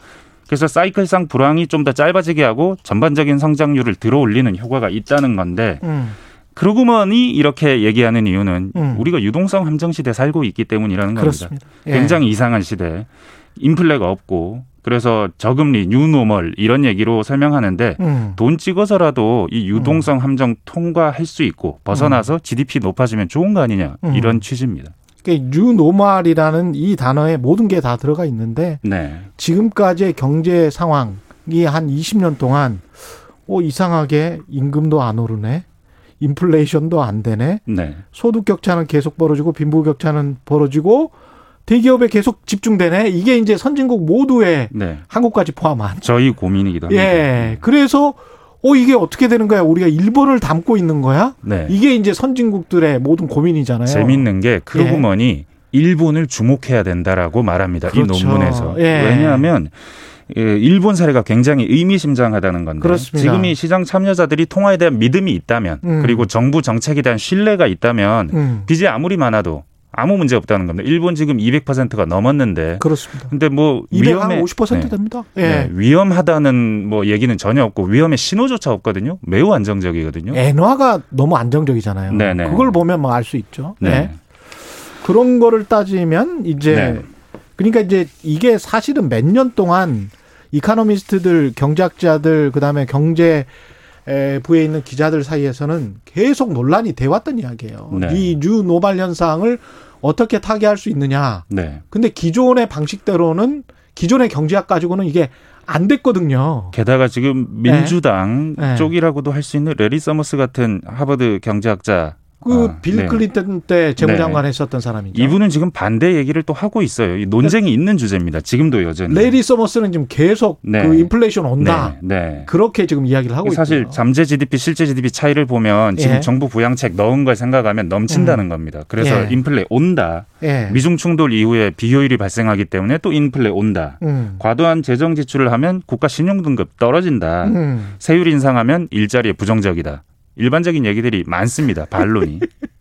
그래서 사이클상 불황이 좀 더 짧아지게 하고 전반적인 성장률을 들어올리는 효과가 있다는 건데 음. 크루그먼이 이렇게 얘기하는 이유는 음. 우리가 유동성 함정 시대 살고 있기 때문이라는 겁니다. 그렇습니다. 예. 굉장히 이상한 시대. 인플레가 없고 그래서 저금리, new normal 이런 얘기로 설명하는데 음. 돈 찍어서라도 이 유동성 함정 통과할 수 있고 벗어나서 GDP 높아지면 좋은 거 아니냐 음. 이런 취지입니다. 그러니까 new normal이라는 이 단어에 모든 게 다 들어가 있는데 네. 지금까지의 경제 상황이 한 20년 동안 오 이상하게 임금도 안 오르네. 인플레이션도 안 되네. 네. 소득 격차는 계속 벌어지고 빈부 격차는 벌어지고 대기업에 계속 집중되네. 이게 이제 선진국 모두의 네. 한국까지 포함한. 저희 고민이기도 합니다. 예. 그래서 어 이게 어떻게 되는 거야? 우리가 일본을 담고 있는 거야? 네. 이게 이제 선진국들의 모든 고민이잖아요. 재밌는 게 크루그먼이 일본을 주목해야 된다라고 말합니다. 그렇죠. 이 논문에서. 예. 왜냐하면 예, 일본 사례가 굉장히 의미심장하다는 건데 그렇습니다. 지금 이 시장 참여자들이 통화에 대한 믿음이 있다면 음. 그리고 정부 정책에 대한 신뢰가 있다면 음. 빚이 아무리 많아도 아무 문제 없다는 겁니다. 일본 지금 200%가 넘었는데 그렇습니다. 근데 뭐 200, 위험에 한50% 네. 됩니다. 예. 네, 위험하다는 뭐 얘기는 전혀 없고 위험의 신호조차 없거든요. 매우 안정적이거든요. 엔화가 너무 안정적이잖아요. 네네. 그걸 보면 뭐 알 수 있죠. 네. 네. 그런 거를 따지면 이제 네. 그러니까 이제 이게 사실은 몇 년 동안 economist들, 경제학자들, 그다음에 경제 에, 부에 있는 기자들 사이에서는 계속 논란이 돼 왔던 이야기예요. 네. 이 new normal 현상을 어떻게 타개할 수 있느냐. 네. 근데 기존의 방식대로는 기존의 경제학 가지고는 이게 안 됐거든요. 게다가 지금 민주당 네. 쪽이라고도 할 수 있는 래리 서머스 같은 하버드 경제학자 그 빌 네. 클린턴 때 재무장관 했었던 사람이죠. 이분은 지금 반대 얘기를 또 하고 있어요. 이 논쟁이 있는 주제입니다. 지금도 여전히. 레리 서머스는 지금 계속 네. 그 인플레이션 온다. 네. 네. 그렇게 지금 이야기를 하고 사실 있고요. 잠재 GDP, 실제 GDP 차이를 보면 지금 예. 정부 부양책 넣은 걸 생각하면 넘친다는 음. 겁니다. 그래서 예. 인플레 온다. 예. 미중 충돌 이후에 비효율이 발생하기 때문에 또 인플레 온다. 음. 과도한 재정 지출을 하면 국가 신용 등급 떨어진다. 음. 세율 인상하면 일자리에 부정적이다. 일반적인 얘기들이 많습니다. 반론이.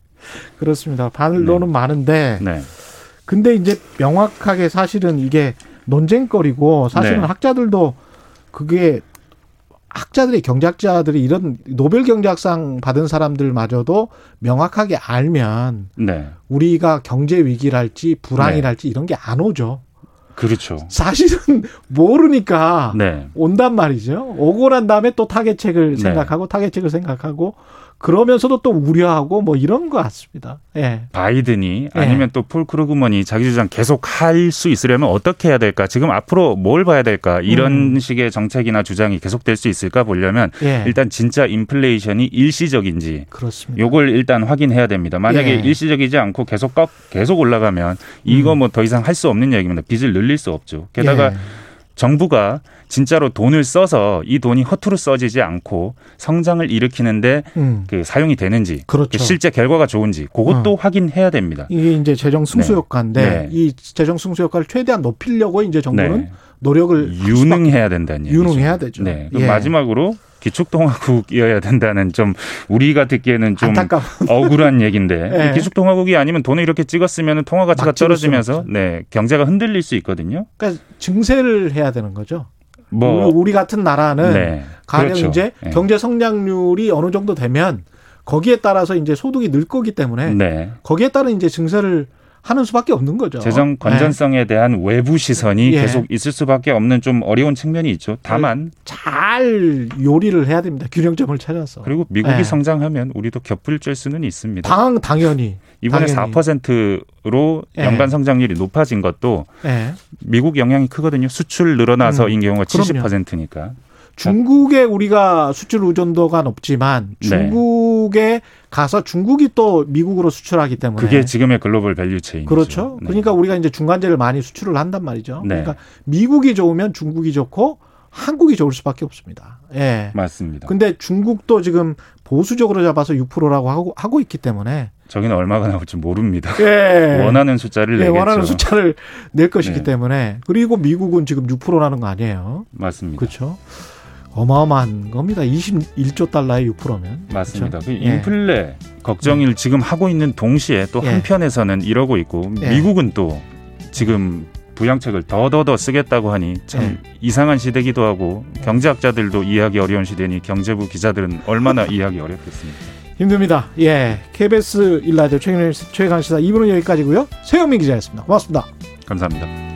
그렇습니다. 반론은 많은데 네. 근데 이제 명확하게 사실은 이게 논쟁거리고 사실은 네. 학자들도 그게 학자들이 경제학자들이 이런 노벨 경제학상 받은 사람들마저도 명확하게 알면 네. 우리가 경제 위기랄지 불황이랄지 이런 게 안 오죠. 그렇죠. 사실은 모르니까 네. 온단 말이죠. 오고 난 다음에 또 타겟책을 네. 생각하고 타겟책을 생각하고 그러면서도 또 우려하고 뭐 이런 것 같습니다. 예. 바이든이 예. 아니면 또폴 크루그먼이 자기 주장 계속 할 수 있으려면 어떻게 해야 될까? 지금 앞으로 뭘 봐야 될까? 이런 식의 정책이나 주장이 계속될 수 있을까 보려면 음. 예. 일단 진짜 인플레이션이 일시적인지 그렇습니다. 요걸 일단 확인해야 됩니다. 만약에 예. 일시적이지 않고 계속 꺾- 계속 올라가면 이거 뭐더 이상 할 수 없는 얘기입니다. 빚을 늘릴 수 없죠. 게다가 예. 정부가 진짜로 돈을 써서 이 돈이 허투루 써지지 않고 성장을 일으키는데 음. 그 사용이 되는지 그렇죠. 실제 결과가 좋은지 그것도 확인해야 됩니다. 이게 이제 재정 승수 네. 효과인데 네. 이 재정 승수 효과를 최대한 높이려고 이제 정부는 네. 노력을 유능해야 된다는 얘기죠. 유능해야 되죠. 네. 예. 마지막으로 기축통화국이어야 된다는 좀 우리가 듣기에는 좀 안타까운. 억울한 얘기인데 예. 이 기축통화국이 아니면 돈을 이렇게 찍었으면 통화 가치가 떨어지면서 네 경제가 흔들릴 수 있거든요. 그러니까 증세를 해야 되는 거죠. 뭐 우리, 같은 나라는 네. 가령 그렇죠. 이제 예. 경제 성장률이 어느 정도 되면 거기에 따라서 이제 소득이 늘 거기 때문에 네. 거기에 따른 이제 증세를 하는 수밖에 없는 거죠. 재정 건전성에 대한 외부 시선이 예. 계속 있을 수밖에 없는 좀 어려운 측면이 있죠. 다만 잘 요리를 해야 됩니다. 균형점을 찾아서. 그리고 미국이 예. 성장하면 우리도 줄 수는 있습니다. 당 당연히 이번에 당연히. 4%로 예. 연간 성장률이 높아진 것도 예. 미국 영향이 크거든요. 수출 늘어나서인 음, 경우가 그럼요. 70%니까. 중국에 우리가 수출 의존도가 높지만 네. 중국에 가서 중국이 또 미국으로 수출하기 때문에 그게 지금의 global value chain. 그렇죠. 그러니까 우리가 이제 중간재를 많이 수출을 한단 말이죠. 네. 그러니까 미국이 좋으면 중국이 좋고 한국이 좋을 수밖에 없습니다. 예. 맞습니다. 근데 중국도 지금 보수적으로 잡아서 6%라고 하고 하고 있기 때문에 저기는 얼마가 나올지 모릅니다. 예. 원하는 숫자를 예, 내겠죠. 원하는 숫자를 낼 것이기 네. 때문에 그리고 미국은 지금 6%라는 거 아니에요. 맞습니다. 그렇죠. 어마어마한 겁니다. 21조 달러에 6%면. 맞습니다. 그 예. 인플레 걱정을 지금 하고 있는 동시에 또 예. 한편에서는 이러고 있고 예. 미국은 또 지금 부양책을 더더더 쓰겠다고 하니 참 예. 이상한 시대기도 하고 경제학자들도 이해하기 어려운 시대니 경제부 기자들은 얼마나 이해하기 어렵겠습니까? 힘듭니다. 예. KBS 일라디오 최강 시사 2부는 여기까지고요. 최영민 기자였습니다. 고맙습니다. 감사합니다.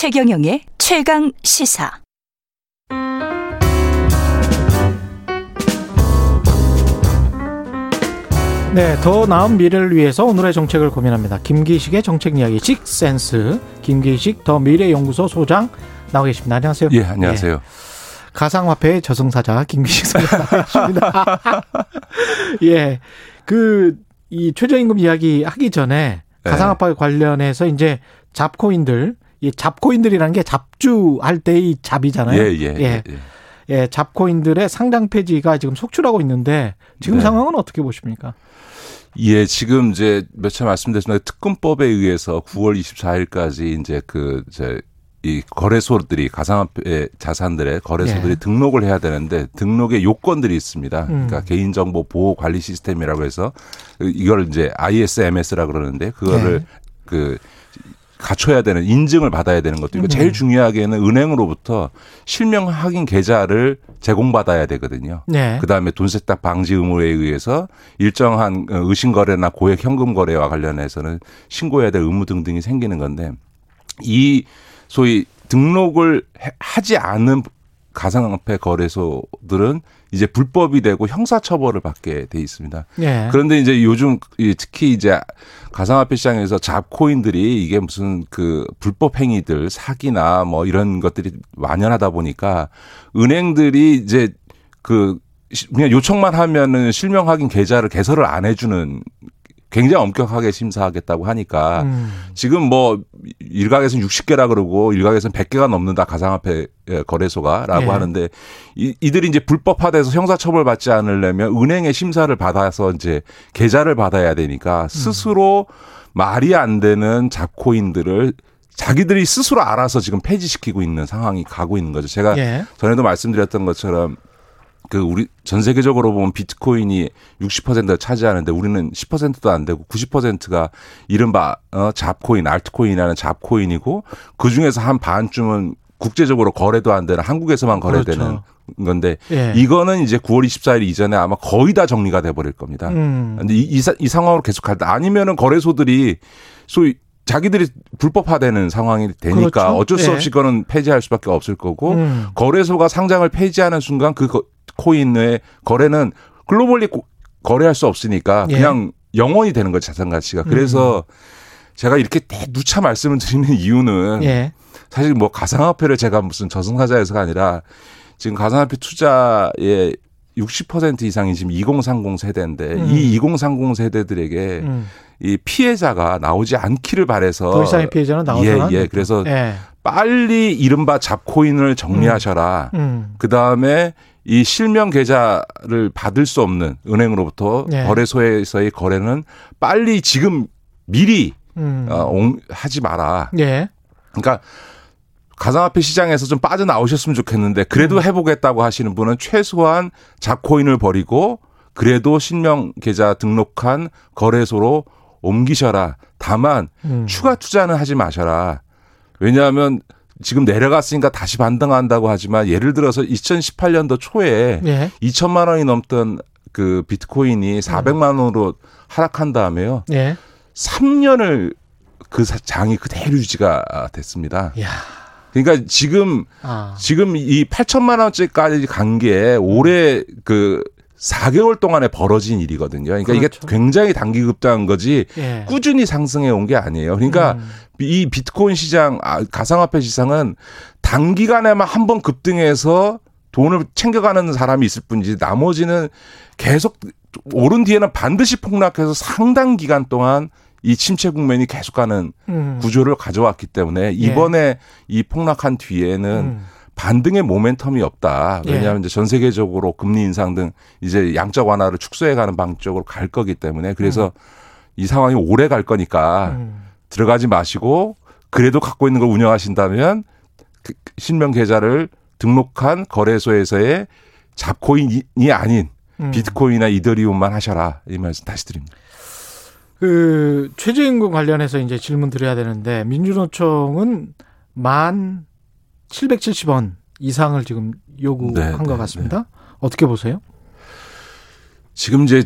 최경영의 최강 시사. 네, 더 나은 미래를 위해서 오늘의 정책을 고민합니다. 김기식의 정책 이야기 직센스 김기식 더 미래연구소 소장 나와 계십니다. 안녕하세요. 예, 안녕하세요. 예. 가상화폐의 저승사자 김기식 소장 나와 계십니다. 예, 그 이 최저임금 이야기 하기 전에 네. 가상화폐 관련해서 이제 잡코인들 이 잡코인들이라는 게 잡주할 때의 잡이잖아요. 예, 예, 예, 예. 예, 잡코인들의 상장 폐지가 지금 속출하고 있는데 지금 네. 상황은 어떻게 보십니까? 예, 지금 이제 몇 차 말씀드렸지만 특검법에 의해서 9월 24일까지 이제 그 이제 이 거래소들이 가상화폐 자산들의 거래소들이 예. 등록을 해야 되는데 등록의 요건들이 있습니다. 음. 그러니까 개인정보 보호 관리 시스템이라고 해서 이걸 이제 ISMS라 그러는데 그거를 네. 그 갖춰야 되는 인증을 받아야 되는 것도 있고 음. 제일 중요하게는 은행으로부터 실명 확인 계좌를 제공받아야 되거든요. 네. 그다음에 돈 세탁 방지 의무에 의해서 일정한 어, 의심 거래나 고액 현금 거래와 관련해서는 신고해야 될 의무 등등이 생기는 건데 이 소위 등록을 해- 하지 않은 가상화폐 거래소들은 이제 불법이 되고 형사처벌을 받게 돼 있습니다. 예. 그런데 이제 요즘 이 특히 이제 가상화폐 시장에서 잡코인들이 이게 무슨 그 불법 행위들 사기나 뭐 이런 것들이 만연하다 보니까 은행들이 이제 그 시- 그냥 요청만 하면은 실명 확인 계좌를 개설을 안 해주는 굉장히 엄격하게 심사하겠다고 하니까 음. 지금 뭐 일각에서는 60개라 그러고 일각에서는 100개가 넘는다 가상화폐 거래소가라고 예. 하는데 이, 이들이 이제 불법화돼서 형사처벌 받지 않으려면 은행의 심사를 받아서 이제 계좌를 받아야 되니까 스스로 말이 안 되는 잡코인들을 자기들이 스스로 알아서 지금 폐지시키고 있는 상황이 가고 있는 거죠. 제가 예. 전에도 말씀드렸던 것처럼 그 우리 전 세계적으로 보면 비트코인이 60%를 차지하는데 우리는 10%도 안 되고 90%가 이른바 어 잡코인, 알트코인이라는 잡코인이고 그 중에서 한 반쯤은 국제적으로 거래도 안 되는 한국에서만 거래되는 그렇죠. 건데 예. 이거는 이제 9월 24일 이전에 아마 거의 다 정리가 돼 버릴 겁니다. 음. 근데 이, 이, 사- 이 상황으로 계속 갈다 아니면은 거래소들이 소위 자기들이 불법화되는 상황이 되니까 그렇죠. 어쩔 수 예. 없이 그거는 폐지할 수밖에 없을 거고 음. 거래소가 상장을 폐지하는 순간 그 거- 코인의 거래는 글로벌리 고- 거래할 수 없으니까 예. 그냥 영원히 되는 거죠 자산 가치가. 그래서 제가 이렇게 누차 말씀을 드리는 이유는 예. 사실 뭐 가상화폐를 제가 무슨 저승사자에서가 아니라 지금 가상화폐 투자의 60% 이상이 지금 2030 세대인데 음. 이2030 세대들에게 음. 이 피해자가 나오지 않기를 바래서 더 이상의 피해자는 안 예, 예. 그래서 예. 빨리 이른바 잡코인을 정리하셔라. 음. 그 다음에 이 실명 계좌를 받을 수 없는 은행으로부터 예. 거래소에서의 거래는 빨리 지금 미리 음. 어, 옹- 하지 마라. 예. 그러니까 가상화폐 시장에서 좀 빠져나오셨으면 좋겠는데 그래도 음. 해보겠다고 하시는 분은 최소한 잡코인을 버리고 그래도 실명 계좌 등록한 거래소로 옮기셔라. 다만 음. 추가 투자는 하지 마셔라. 왜냐하면 지금 내려갔으니까 다시 반등한다고 하지만 예를 들어서 2018년도 초에 예. 2천만 원이 넘던 그 비트코인이 400만 원으로 하락한 다음에요. 예. 3년을 그 사- 장이 그대로 유지가 됐습니다. 그러니까 지금 아. 지금 이 8천만 원짜리까지 간 게 올해 그 4개월 동안에 벌어진 일이거든요. 그러니까 그렇죠. 이게 굉장히 단기 급등한 거지 예. 꾸준히 상승해 온 게 아니에요. 그러니까 음. 이 비트코인 시장, 아, 가상화폐 시장은 단기간에만 한 번 급등해서 돈을 챙겨가는 사람이 있을 뿐이지 나머지는 계속 오른 뒤에는 반드시 폭락해서 상당 기간 동안 이 침체 국면이 계속 가는 음. 구조를 가져왔기 때문에 이번에 이 폭락한 뒤에는 음. 반등의 모멘텀이 없다. 예. 왜냐하면 이제 전 세계적으로 금리 인상 등 이제 양적 완화를 축소해가는 방쪽으로 갈 거기 때문에 그래서 이 상황이 오래 갈 거니까 음. 들어가지 마시고 그래도 갖고 있는 걸 운영하신다면 그 실명 계좌를 등록한 거래소에서의 잡코인이 아닌 음. 비트코인이나 이더리움만 하셔라 이 말씀 다시 드립니다. 그 최저임금 관련해서 이제 질문 드려야 되는데 민주노총은 만 770원 이상을 지금 요구한 네, 것 네, 같습니다. 어떻게 보세요? 지금 이제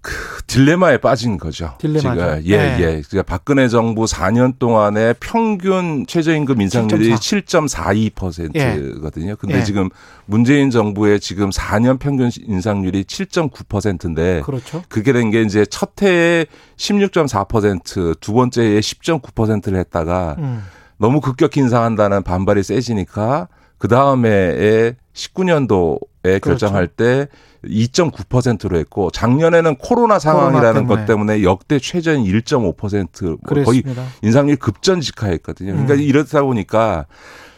그 딜레마에 빠진 거죠. 딜레마죠. 지금 예, 네. 예. 그러니까 박근혜 정부 4년 동안의 평균 최저임금 인상률이 7.42%거든요. 근데 예. 지금 문재인 정부의 지금 4년 평균 인상률이 7.9%인데 그렇죠. 그게 된 게 이제 첫 해에 16.4%, 두 번째 해에 10.9%를 했다가 음. 너무 급격히 인상한다는 반발이 세지니까 그 다음해에 19년도에 결정할 때 2.9%로 했고 작년에는 코로나 상황이라는 코로나 것 때문에 역대 최저인 1.5%뭐 거의 그랬습니다. 인상률 급전 직하했거든요. 그러니까 음. 이렇다 보니까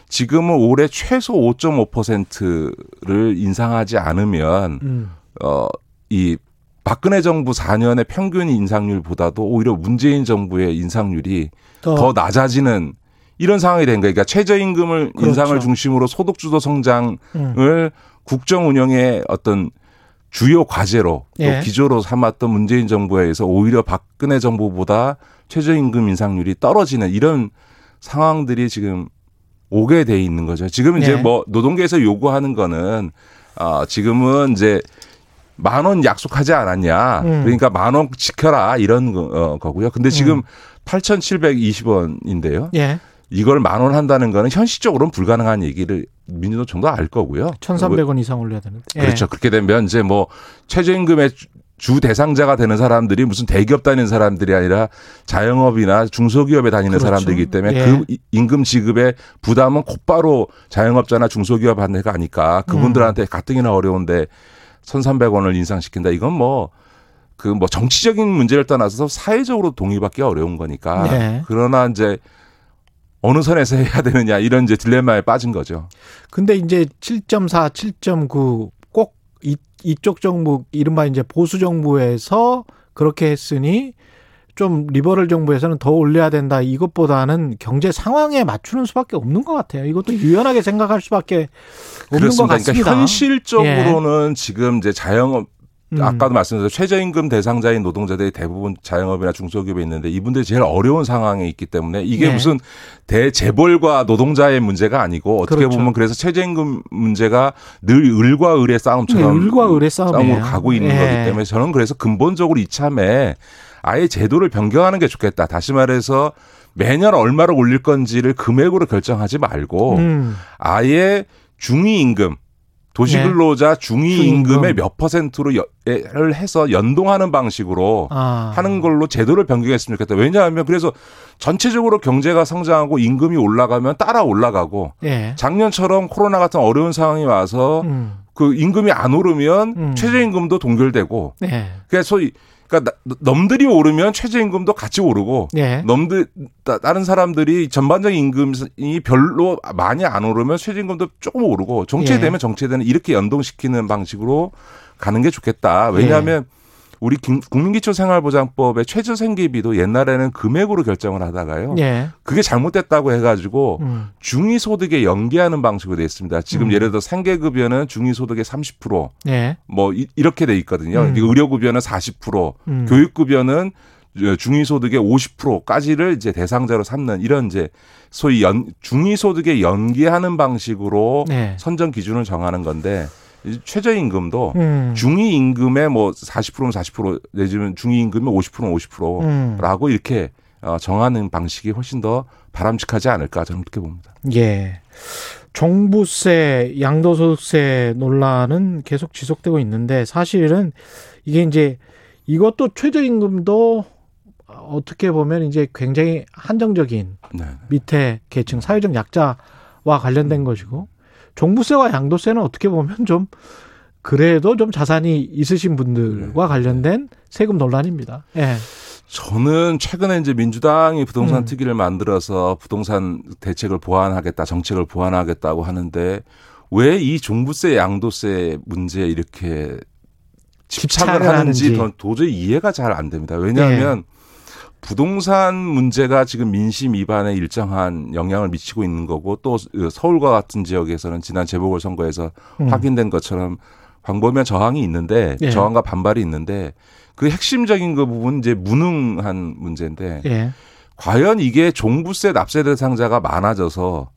지금은 올해 최소 5.5%를 인상하지 않으면 음. 어, 이 박근혜 정부 4년의 평균 인상률보다도 오히려 문재인 정부의 인상률이 더- 더, 낮아지는 이런 상황이 된 거예요. 그러니까 최저임금을 그렇죠. 인상을 중심으로 소득주도 성장을 음. 국정 운영의 어떤 주요 과제로 예. 또 기조로 삼았던 문재인 정부에 의해서 오히려 박근혜 정부보다 최저임금 인상률이 떨어지는 이런 상황들이 지금 오게 돼 있는 거죠. 지금 이제 예. 뭐 노동계에서 요구하는 거는 아 지금은 이제 만 원 약속하지 않았냐. 음. 그러니까 만 원 지켜라 이런 거, 어, 거고요. 근데 지금 8,720원인데요. 예. 이걸 만원 한다는 거는 현실적으로는 불가능한 얘기를 민주노총도 알 거고요. 1,300원 이상 올려야 되는데. 예. 그렇죠. 그렇게 되면 이제 뭐 최저임금의 주- 주 대상자가 되는 사람들이 무슨 대기업 다니는 사람들이 아니라 자영업이나 중소기업에 다니는 그렇죠. 사람들이기 때문에 예. 그 이- 임금 지급의 부담은 곧바로 자영업자나 중소기업한테 가니까 그분들한테 음. 가뜩이나 어려운데 1,300원을 인상시킨다. 이건 뭐 그뭐 정치적인 문제를 떠나서 사회적으로 동의받기 어려운 거니까. 네. 그러나 이제 어느 선에서 해야 되느냐 이런 이제 딜레마에 빠진 거죠. 근데 이제 7.4, 7.9꼭 이, 이쪽 정부 이른바 이제 보수 정부에서 그렇게 했으니 좀 리버럴 정부에서는 더 올려야 된다. 이것보다는 경제 상황에 맞추는 수밖에 없는 것 같아요. 이것도 유연하게 생각할 수밖에 없는 것 그렇습니다. 같습니다. 그러니까 현실적으로는 지금 이제 자영업 음. 아까도 말씀드렸죠 최저임금 대상자인 노동자들이 대부분 자영업이나 중소기업에 있는데 이분들이 제일 어려운 상황에 있기 때문에 이게 네. 무슨 대재벌과 노동자의 문제가 아니고 어떻게 그렇죠. 보면 그래서 최저임금 문제가 늘 을과 을의 싸움처럼 네, 을과 을의. 싸움으로 가고 있는 예. 거기 때문에 저는 그래서 근본적으로 이참에 아예 제도를 변경하는 게 좋겠다. 다시 말해서 매년 얼마를 올릴 건지를 금액으로 결정하지 말고 음. 아예 중위임금 도시근로자 중위 임금의 네. 중위임금. 몇 퍼센트로 를 해서 연동하는 방식으로 아. 하는 걸로 제도를 변경했으면 좋겠다. 왜냐하면 그래서 전체적으로 경제가 성장하고 임금이 올라가면 따라 올라가고 예. 작년처럼 코로나 같은 어려운 상황이 와서 음. 그 임금이 안 오르면 음. 최저임금도 동결되고 예. 그래서 소위 그러니까 나- 넘들이 오르면 최저임금도 같이 오르고 예. 넘들 따- 다른 사람들이 전반적인 임금이 별로 많이 안 오르면 최저임금도 조금 오르고 정체되면 예. 정체되는 이렇게 연동시키는 방식으로 가는 게 좋겠다. 왜냐하면 예. 우리 긴- 국민기초 생활보장법의 최저생계비도 옛날에는 금액으로 결정을 하다가요. 예. 그게 잘못됐다고 해가지고 음. 중위소득에 연계하는 방식으로 돼 있습니다. 지금 음. 예를 들어 생계급여는 중위소득의 30%, 예. 뭐 이- 이렇게 돼 있거든요. 음. 의료급여는 40%, 음. 교육급여는 중위소득의 50%까지를 이제 대상자로 삼는 이런 이제 소위 연, 중위소득에 연계하는 방식으로 네. 선정 기준을 정하는 건데 이 최저임금도 음. 중위임금의 뭐 40%면 40% 내지는 중위임금의 50%면 50%라고 이렇게 어, 정하는 방식이 훨씬 더 바람직하지 않을까 저는 그렇게 봅니다. 예. 종부세, 양도소득세 논란은 계속 지속되고 있는데 사실은 이게 이제 이것도 최저임금도 어떻게 보면 이제 굉장히 한정적인 네. 밑에 계층 사회적 약자와 관련된 것이고 종부세와 양도세는 어떻게 보면 좀 그래도 좀 자산이 있으신 분들과 관련된 세금 논란입니다. 예. 저는 최근에 이제 민주당이 부동산 음. 특위를 만들어서 부동산 대책을 보완하겠다, 정책을 보완하겠다고 하는데 왜 이 종부세, 양도세 문제에 이렇게 집착을 집착을 하는지 하는지. 도저히 이해가 잘 안 됩니다. 왜냐하면 부동산 문제가 지금 민심 위반에 일정한 영향을 미치고 있는 거고 또 서울과 같은 지역에서는 지난 재보궐선거에서 음. 확인된 것처럼 광범위한 저항이 있는데 예. 저항과 반발이 있는데 그 핵심적인 그 부분 이제 무능한 문제인데 예. 과연 이게 종부세 납세 대상자가 많아져서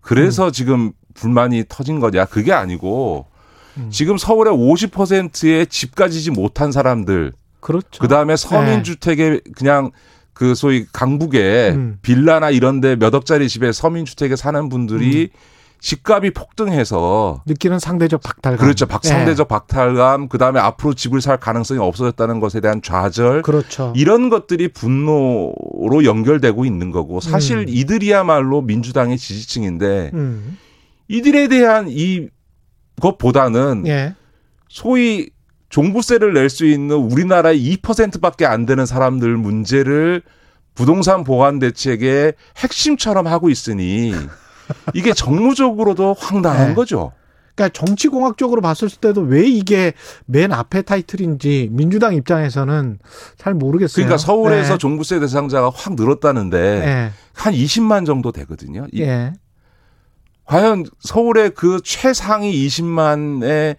그래서 지금 불만이 터진 거냐 그게 아니고 음. 지금 서울의 50%의 집 가지지 못한 사람들 그렇죠. 그 다음에 서민 주택에 그냥 그 소위 강북에 음. 빌라나 이런데 몇 억짜리 집에 서민 주택에 사는 분들이 집값이 폭등해서 느끼는 상대적 박탈감. 그렇죠. 박- 예. 상대적 박탈감, 그 다음에 앞으로 집을 살 가능성이 없어졌다는 것에 대한 좌절. 그렇죠. 이런 것들이 분노로 연결되고 있는 거고 사실 음. 이들이야말로 민주당의 지지층인데 음. 이들에 대한 이 것보다는 예. 소위 종부세를 낼 수 있는 우리나라의 2%밖에 안 되는 사람들 문제를 부동산 보완 대책의 핵심처럼 하고 있으니 이게 정무적으로도 황당한 네. 거죠. 그러니까 정치공학적으로 봤을 때도 왜 이게 맨 앞에 타이틀인지 민주당 입장에서는 잘 모르겠어요. 그러니까 서울에서 네. 종부세 대상자가 확 늘었다는데 예. 한 20만 정도 되거든요. 이- 예. 과연 서울의 그 최상위 20만에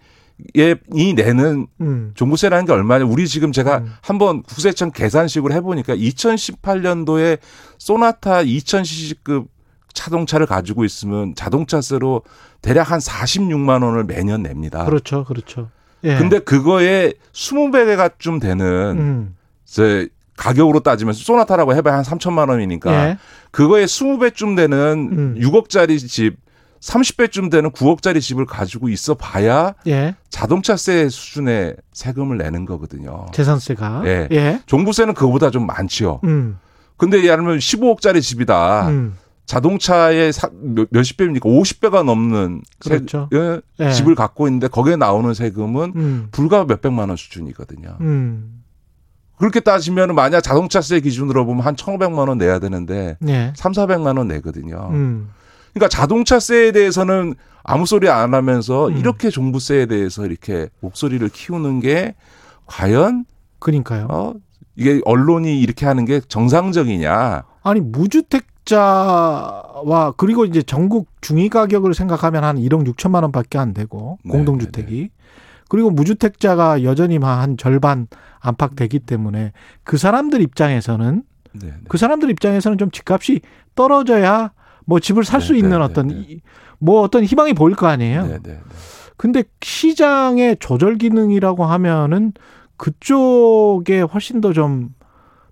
이 내는 음. 종부세라는 게 얼마냐? 우리 지금 제가 한번 국세청 계산식으로 해보니까 2018년도에 소나타 2000cc급 자동차를 가지고 있으면 자동차세로 대략 한 46만 원을 매년 냅니다. 그렇죠. 그렇죠. 예. 근데 그거에 20배가 좀 되는 음. 이제 가격으로 따지면 소나타라고 해봐야 한 3천만 원이니까 예. 그거에 20배쯤 되는 음. 6억짜리 집 30배쯤 되는 9억짜리 집을 가지고 있어 봐야 예. 자동차세 수준의 세금을 내는 거거든요. 재산세가. 예. 예. 종부세는 그거보다 좀 많지요. 음. 근데 예를 들면 15억짜리 집이다. 음. 자동차의 사- 몇- 몇십 배입니까? 50배가 넘는 세- 그렇죠. 예, 예. 집을 갖고 있는데 거기에 나오는 세금은 음. 불과 몇백만 원 수준이거든요. 음. 그렇게 따지면 만약 자동차세 기준으로 보면 한 1,500만 원 내야 되는데 예. 3, 400만 원 내거든요. 음. 그러니까 자동차세에 대해서는 아무 소리 안 하면서 음. 이렇게 종부세에 대해서 이렇게 목소리를 키우는 게 과연 그러니까요. 어 이게 언론이 이렇게 하는 게 정상적이냐? 아니 무주택 자와 그리고 이제 전국 중위 가격을 생각하면 한 1억 6천만 원밖에 안 되고 네, 공동주택이 그리고 무주택자가 여전히 막한 절반 안팎 되기 때문에 그 사람들 입장에서는 네, 그 사람들 입장에서는 좀 집값이 떨어져야 뭐 집을 살수 네, 있는 네, 어떤 네, 이- 뭐 어떤 희망이 보일 거 아니에요. 네, 네. 근데 시장의 조절 기능이라고 하면은 그쪽에 훨씬 더 좀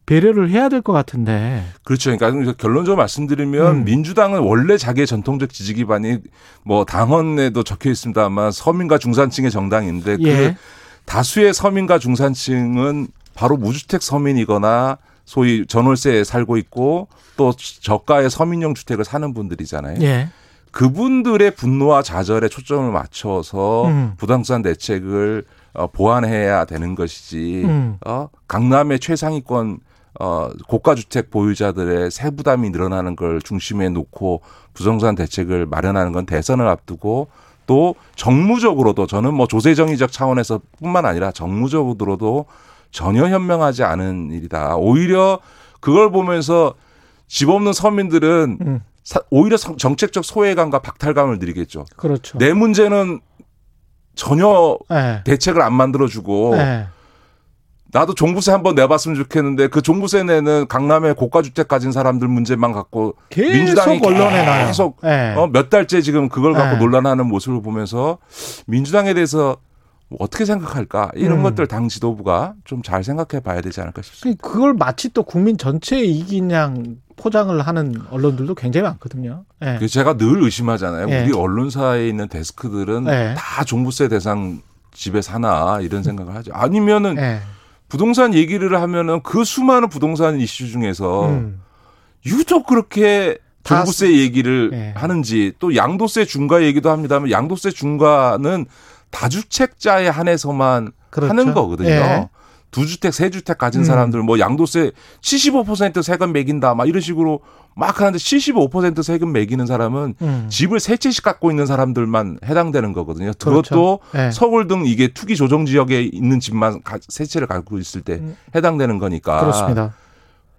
배려를 해야 될 것 같은데. 그렇죠. 그러니까 결론적으로 말씀드리면 음. 민주당은 원래 자기의 전통적 지지 기반이 뭐 당헌에도 적혀 있습니다만 서민과 중산층의 정당인데 예. 그 다수의 서민과 중산층은 바로 무주택 서민이거나 소위 전월세에 살고 있고 또 저가의 서민용 주택을 사는 분들이잖아요. 예. 그분들의 분노와 좌절에 초점을 맞춰서 음. 부동산 대책을 어, 보완해야 되는 것이지. 음. 어, 강남의 최상위권 어, 고가 주택 보유자들의 세부담이 늘어나는 걸 중심에 놓고 부동산 대책을 마련하는 건 대선을 앞두고 또 정무적으로도 저는 뭐 조세정의적 차원에서뿐만 아니라 정무적으로도 전혀 현명하지 않은 일이다. 오히려 그걸 보면서 집 없는 서민들은 음. 사- 오히려 성- 정책적 소외감과 박탈감을 느끼겠죠. 그렇죠. 내 문제는 전혀 예. 대책을 안 만들어주고 예. 나도 종부세 한번 내봤으면 좋겠는데 그 종부세 내는 강남의 고가 주택 가진 사람들 문제만 갖고 계속 민주당이 언론에. 계속 예. 어, 몇 달째 지금 그걸 갖고 예. 논란하는 모습을 보면서 민주당에 대해서 뭐 어떻게 생각할까 이런 음. 것들 당 지도부가 좀 잘 생각해 봐야 되지 않을까 싶습니다. 그걸 마치 또 국민 전체의 양 포장을 하는 언론들도 굉장히 많거든요. 예. 제가 늘 의심하잖아요. 예. 우리 언론사에 있는 데스크들은 예. 다 종부세 대상 집에 사나 이런 생각을 하죠. 아니면은 예. 부동산 얘기를 하면은 그 수많은 부동산 이슈 중에서 음. 유독 그렇게 다 종부세 얘기를 예. 하는지 또 양도세 중과 얘기도 합니다만 양도세 중과는 다주택자에 한해서만 그렇죠. 하는 거거든요. 예. 두 주택, 세 주택 가진 음. 사람들 뭐 양도세 75% 세금 매긴다 막 이런 식으로 막 하는데 75% 세금 매기는 사람은 음. 집을 세 채씩 갖고 있는 사람들만 해당되는 거거든요. 그렇죠. 그것도 예. 서울 등 이게 투기 조정 지역에 있는 집만 가- 세 채를 갖고 있을 때 해당되는 거니까. 음. 그렇습니다.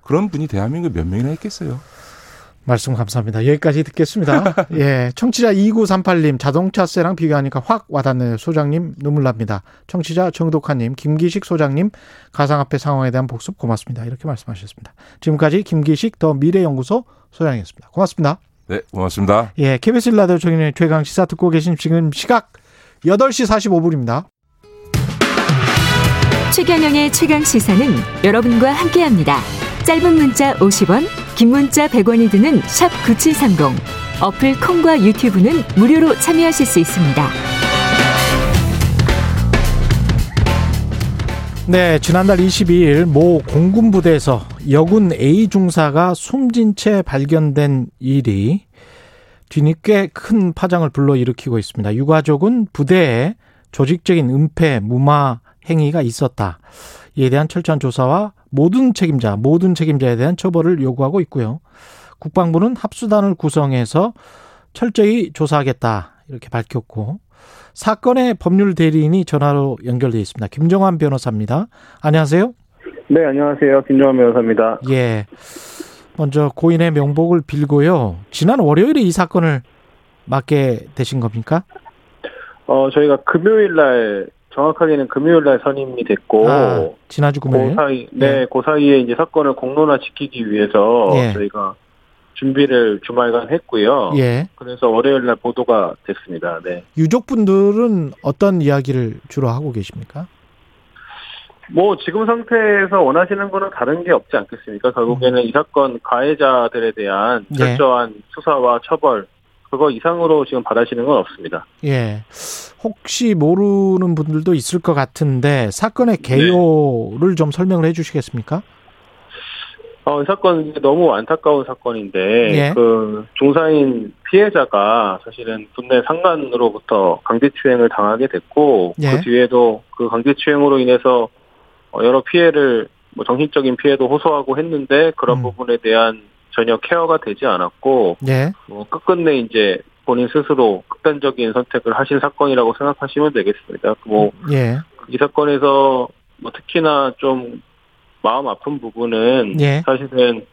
그런 분이 대한민국에 몇 명이나 있겠어요. 말씀 감사합니다. 여기까지 듣겠습니다. 예. 청취자 2938님, 자동차세랑 비교하니까 확 와닿네요. 소장님, 눈물 납니다. 청취자 정독하님, 김기식 소장님, 가상화폐 상황에 대한 복습 고맙습니다. 이렇게 말씀하셨습니다. 지금까지 김기식 더 미래연구소 소장이었습니다. 고맙습니다. 네, 고맙습니다. 예. KBS 라디오 정인의 최강 시사 듣고 계신 지금 시각 8시 45분입니다. 최경영의 최강 시사는 여러분과 함께 합니다. 짧은 문자 50원, 긴 문자 100원이 드는 샵 9730. 어플 콩과 유튜브는 무료로 참여하실 수 있습니다. 네, 지난달 22일 모 공군 부대에서 여군 A 중사가 숨진 채 발견된 일이 뒤늦게 큰 파장을 불러일으키고 있습니다. 유가족은 부대에 조직적인 은폐, 무마 행위가 있었다. 이에 대한 철저한 조사와 모든 책임자, 모든 책임자에 대한 처벌을 요구하고 있고요. 국방부는 합수단을 구성해서 철저히 조사하겠다. 이렇게 밝혔고 사건의 법률 대리인이 전화로 연결돼 있습니다. 김정환 변호사입니다. 안녕하세요. 네, 안녕하세요. 김정환 변호사입니다. 예. 먼저 고인의 명복을 빌고요. 지난 월요일에 이 사건을 맡게 되신 겁니까? 어, 저희가 금요일 날, 정확하게는 금요일 날 선임이 됐고, 아, 지난주 금요일. 그 사이, 네, 그 사이에 이제 사건을 공론화 시키기 위해서 예. 저희가 준비를 주말간 했고요. 예. 그래서 월요일 날 보도가 됐습니다. 네. 유족분들은 어떤 이야기를 주로 하고 계십니까? 뭐 지금 상태에서 원하시는 거는 다른 게 없지 않겠습니까? 결국에는 이 사건 가해자들에 대한 네. 철저한 수사와 처벌 그거 이상으로 지금 바라시는 건 없습니다. 예. 혹시 모르는 분들도 있을 것 같은데 사건의 개요를 좀 설명을 해 주시겠습니까? 어, 이 사건 너무 안타까운 사건인데 예. 그 중사인 피해자가 사실은 군내 상관으로부터 강제추행을 당하게 됐고 예. 그 뒤에도 그 강제추행으로 인해서 어, 여러 피해를 뭐 정신적인 피해도 호소하고 했는데 그런 부분에 대한 전혀 케어가 되지 않았고 예. 뭐 끝끝내 이제 본인 스스로 극단적인 선택을 하신 사건이라고 생각하시면 되겠습니다. 뭐 예. 이 사건에서 뭐 특히나 좀 마음 아픈 부분은 예. 사실은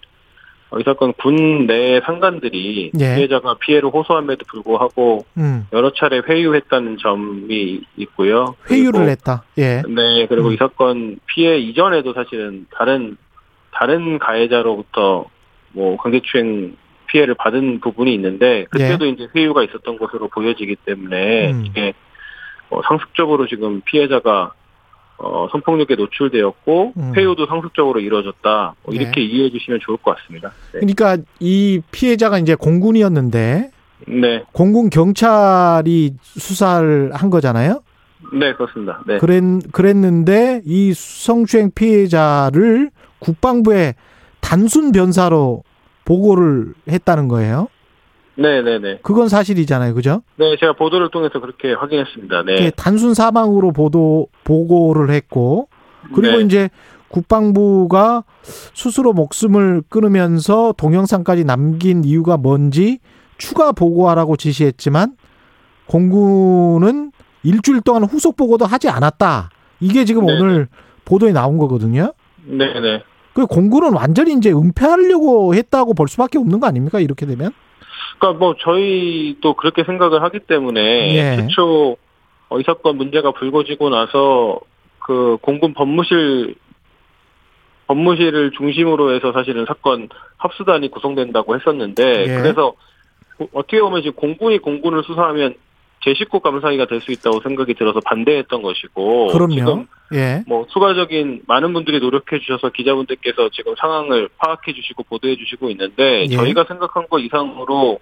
어, 이 사건 군 내 상관들이 예. 피해자가 피해를 호소함에도 불구하고 음. 여러 차례 회유했다는 점이 있고요. 회유를 했다. 예. 네, 그리고 이 사건 피해 이전에도 사실은 다른 다른 가해자로부터 뭐 강제추행 피해를 받은 부분이 있는데 그때도 이제 회유가 있었던 것으로 보여지기 때문에 음. 이게 어, 상습적으로 지금 피해자가 어, 성폭력에 노출되었고 음. 회유도 상습적으로 이루어졌다 뭐 네. 이렇게 이해해 주시면 좋을 것 같습니다. 네, 그러니까 이 피해자가 이제 공군이었는데 네, 공군 경찰이 수사를 한 거잖아요. 네, 그렇습니다. 네, 그랬, 그랬는데 이 성추행 피해자를 국방부에 단순 변사로 보고를 했다는 거예요. 네, 네, 네. 그건 사실이잖아요. 그죠? 네, 제가 보도를 통해서 그렇게 확인했습니다. 네, 단순 사망으로 보도 보고를 했고 그리고 네. 이제 국방부가 스스로 목숨을 끊으면서 동영상까지 남긴 이유가 뭔지 추가 보고하라고 지시했지만 공군은 일주일 동안 후속 보고도 하지 않았다. 이게 지금 네. 오늘 보도에 나온 거거든요. 네, 네. 그 공군은 완전히 이제 은폐하려고 했다고 볼 수밖에 없는 거 아닙니까? 이렇게 되면? 그러니까 뭐 저희도 그렇게 생각을 하기 때문에 예. 최초 어, 이 사건 문제가 불거지고 나서 그 공군 법무실 법무실을 중심으로 해서 사실은 사건 합수단이 구성된다고 했었는데 예. 그래서 고- 어떻게 보면 지금 공군이 공군을 수사하면 제 식구 감사기가 될 수 있다고 생각이 들어서 반대했던 것이고 그럼요. 지금 예. 뭐 추가적인 많은 분들이 노력해 주셔서 기자분들께서 지금 상황을 파악해 주시고 보도해 주시고 있는데 예. 저희가 생각한 것 이상으로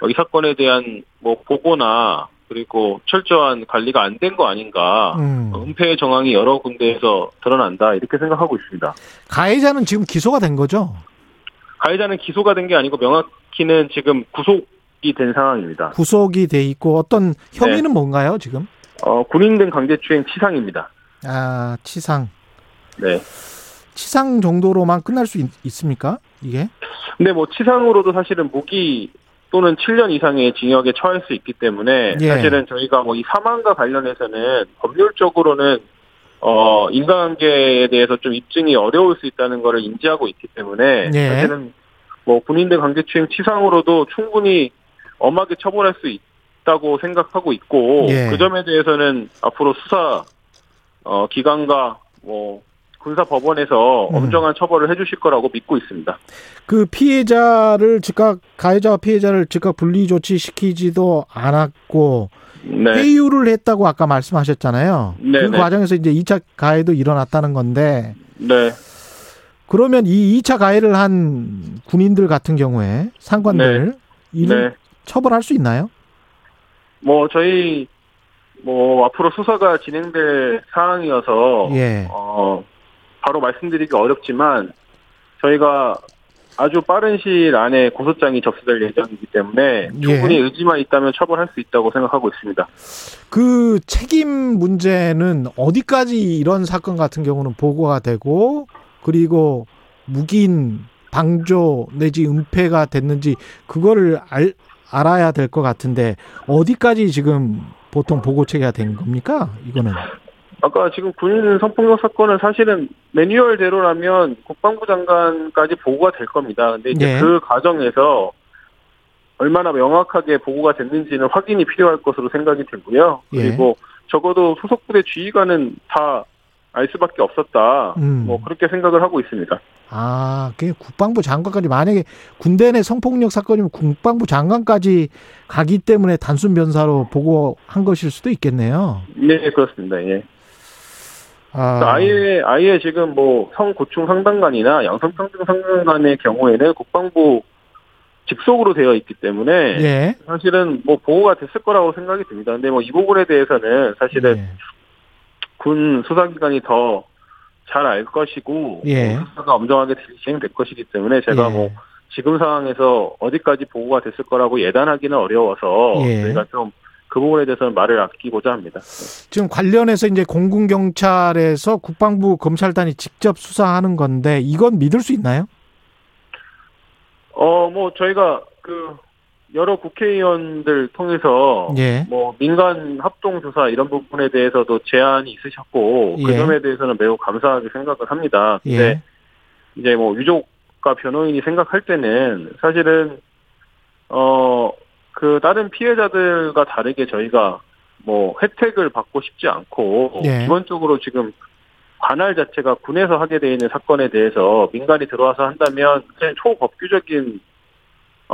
어, 이 사건에 대한 뭐 보고나 그리고 철저한 관리가 안 된 거 아닌가 음. 어, 은폐의 정황이 여러 군데에서 드러난다 이렇게 생각하고 있습니다. 가해자는 지금 기소가 된 거죠? 가해자는 기소가 된 게 아니고 명확히는 지금 구속 이 된 상황입니다. 구속이 돼 있고 어떤 혐의는 네. 뭔가요, 지금? 어, 군인 등 강제추행 치상입니다. 아, 치상. 네. 치상 정도로만 끝날 수 있, 습니까 이게? 근데 뭐 치상으로도 사실은 무기 또는 7년 이상의 징역에 처할 수 있기 때문에 예. 사실은 저희가 뭐 이 사망과 관련해서는 법률적으로는 어 인간관계에 대해서 좀 입증이 어려울 수 있다는 것을 인지하고 있기 때문에 예. 사실은 뭐 군인들 강제추행 치상으로도 충분히 엄하게 처벌할 수 있다고 생각하고 있고 예. 그 점에 대해서는 앞으로 수사 어 기관과 뭐 군사 법원에서 음. 엄정한 처벌을 해주실 거라고 믿고 있습니다. 그 피해자를 즉각 가해자와 피해자를 즉각 분리 조치시키지도 않았고 네. 회유를 했다고 아까 말씀하셨잖아요. 네, 그 네. 과정에서 이제 2차 가해도 일어났다는 건데 네. 그러면 이 2차 가해를 한 군인들 같은 경우에 상관들 네. 처벌할 수 있나요? 뭐 저희 뭐 앞으로 수사가 진행될 사항이어서 예. 어 바로 말씀드리기 어렵지만 저희가 아주 빠른 시일 안에 고소장이 접수될 예정이기 때문에 충분히 예. 의지만 있다면 처벌할 수 있다고 생각하고 있습니다. 그 책임 문제는 어디까지 이런 사건 같은 경우는 보고가 되고 그리고 묵인 방조 내지 은폐가 됐는지 그거를 알, 알아야 될 것 같은데 어디까지 지금 보통 보고 체계가 된 겁니까? 이거는 아까 지금 군인 성폭력 사건은 사실은 매뉴얼대로라면 국방부 장관까지 보고가 될 겁니다. 근데 이제 예. 그 과정에서 얼마나 명확하게 보고가 됐는지는 확인이 필요할 것으로 생각이 들고요. 예. 그리고 적어도 소속 부대 지휘관은 다 알 수밖에 없었다. 음. 뭐 그렇게 생각을 하고 있습니다. 아, 그게 국방부 장관까지 만약에 군대 내 성폭력 사건이면 국방부 장관까지 가기 때문에 단순 변사로 보고한 것일 수도 있겠네요. 네, 그렇습니다. 예. 아. 아예 아예 지금 뭐 성고충 상담관이나 양성평등 상담관의 경우에는 국방부 직속으로 되어 있기 때문에 예. 사실은 뭐 보호가 됐을 거라고 생각이 듭니다. 근데 뭐 이 부분에 대해서는 사실은 예. 군 수사기관이 더 잘 알 것이고 예. 뭐 수사가 엄정하게 진행될 것이기 때문에 제가 예. 뭐 지금 상황에서 어디까지 보호가 됐을 거라고 예단하기는 어려워서 예. 저희가 좀 그 부분에 대해서는 말을 아끼고자 합니다. 지금 관련해서 이제 공군 경찰에서 국방부 검찰단이 직접 수사하는 건데 이건 믿을 수 있나요? 어, 뭐, 저희가, 그, 여러 국회의원들 통해서, 예. 뭐, 민간 합동 조사 이런 부분에 대해서도 제안이 있으셨고, 그 예. 점에 대해서는 매우 감사하게 생각을 합니다. 근데, 예. 이제 뭐, 유족과 변호인이 생각할 때는, 사실은, 어, 그, 다른 피해자들과 다르게 저희가, 뭐, 혜택을 받고 싶지 않고, 예. 기본적으로 지금, 관할 자체가 군에서 하게 돼 있는 사건에 대해서 민간이 들어와서 한다면 그냥 초법규적인 어,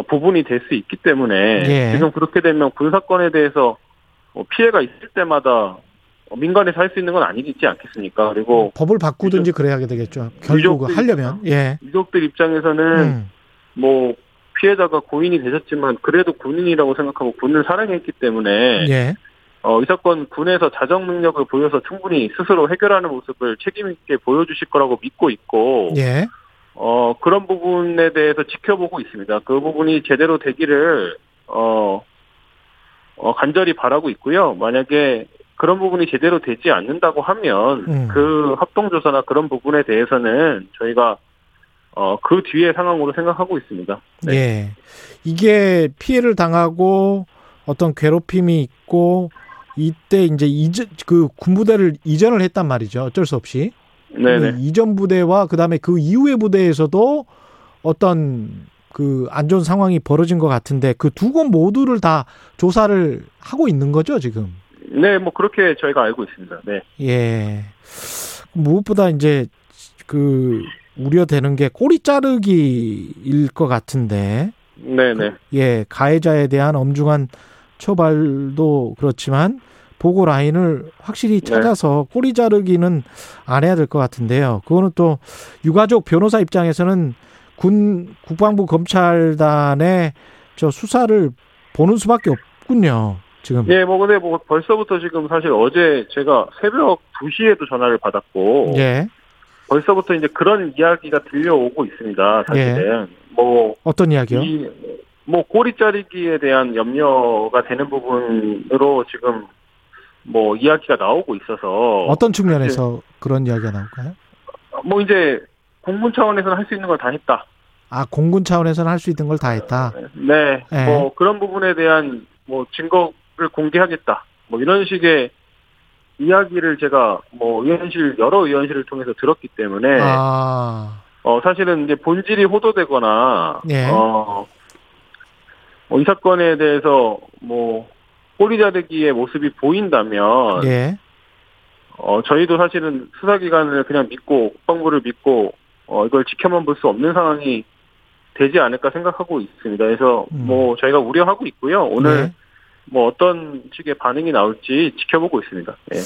부분이 될 수 있기 때문에 예. 지금 그렇게 되면 군 사건에 대해서 뭐 피해가 있을 때마다 어, 민간에서 할 수 있는 건 아니지 않겠습니까? 그리고 법을 바꾸든지 그래야 되겠죠. 결국 하려면 예. 유족들 입장에서는 음. 뭐 피해자가 고인이 되셨지만 그래도 군인이라고 생각하고 군을 사랑했기 때문에 예. 어, 이 사건 군에서 자정 능력을 보여서 충분히 스스로 해결하는 모습을 책임 있게 보여주실 거라고 믿고 있고 예. 어, 그런 부분에 대해서 지켜보고 있습니다. 그 부분이 제대로 되기를, 어, 어, 간절히 바라고 있고요. 만약에 그런 부분이 제대로 되지 않는다고 하면, 음. 그 합동조사나 그런 부분에 대해서는 저희가, 어, 그 뒤에 상황으로 생각하고 있습니다. 네. 예. 이게 피해를 당하고 어떤 괴롭힘이 있고 이때 이제 이전 그 군부대를 이전을 했단 말이죠. 어쩔 수 없이. 네네. 그 이전 부대와 그다음에 그 이후의 부대에서도 어떤 그 안 좋은 상황이 벌어진 것 같은데 그 두 곳 모두를 다 조사를 하고 있는 거죠, 지금. 네, 뭐 그렇게 저희가 알고 있습니다. 네. 예. 무엇보다 이제 그 우려되는 게 꼬리 자르기일 것 같은데. 네네. 예, 가해자에 대한 엄중한 처벌도 그렇지만 보고 라인을 확실히 찾아서 꼬리 자르기는 안 해야 될 것 같은데요. 그거는 또 유가족 변호사 입장에서는 군 국방부 검찰단의 저 수사를 보는 수밖에 없군요. 지금. 예, 뭐 근데 뭐 벌써부터 지금 사실 어제 제가 새벽 2시에도 전화를 받았고, 예. 벌써부터 이제 그런 이야기가 들려오고 있습니다. 사실은 뭐 어떤 이야기요? 이, 뭐 꼬리 자르기에 대한 염려가 되는 부분으로 지금 뭐 이야기가 나오고 있어서 어떤 측면에서 그런 이야기가 나올까요? 뭐 이제 공군 차원에서는 할 수 있는 걸 다 했다. 아, 공군 차원에서는 할 수 있는 걸 다 했다. 네, 네. 뭐 그런 부분에 대한 뭐 증거를 공개하겠다. 뭐 이런 식의 이야기를 제가 뭐 의원실 여러 의원실을 통해서 들었기 때문에 아, 어 사실은 이제 본질이 호도되거나 예. 어, 뭐이 사건에 대해서 뭐 꼬리 자르기의 모습이 보인다면 예. 어 저희도 사실은 수사기관을 그냥 믿고 국방부를 믿고 어 이걸 지켜만 볼 수 없는 상황이 되지 않을까 생각하고 있습니다. 그래서 뭐 저희가 우려하고 있고요. 오늘 음. 네. 뭐 어떤 식의 반응이 나올지 지켜보고 있습니다. 예.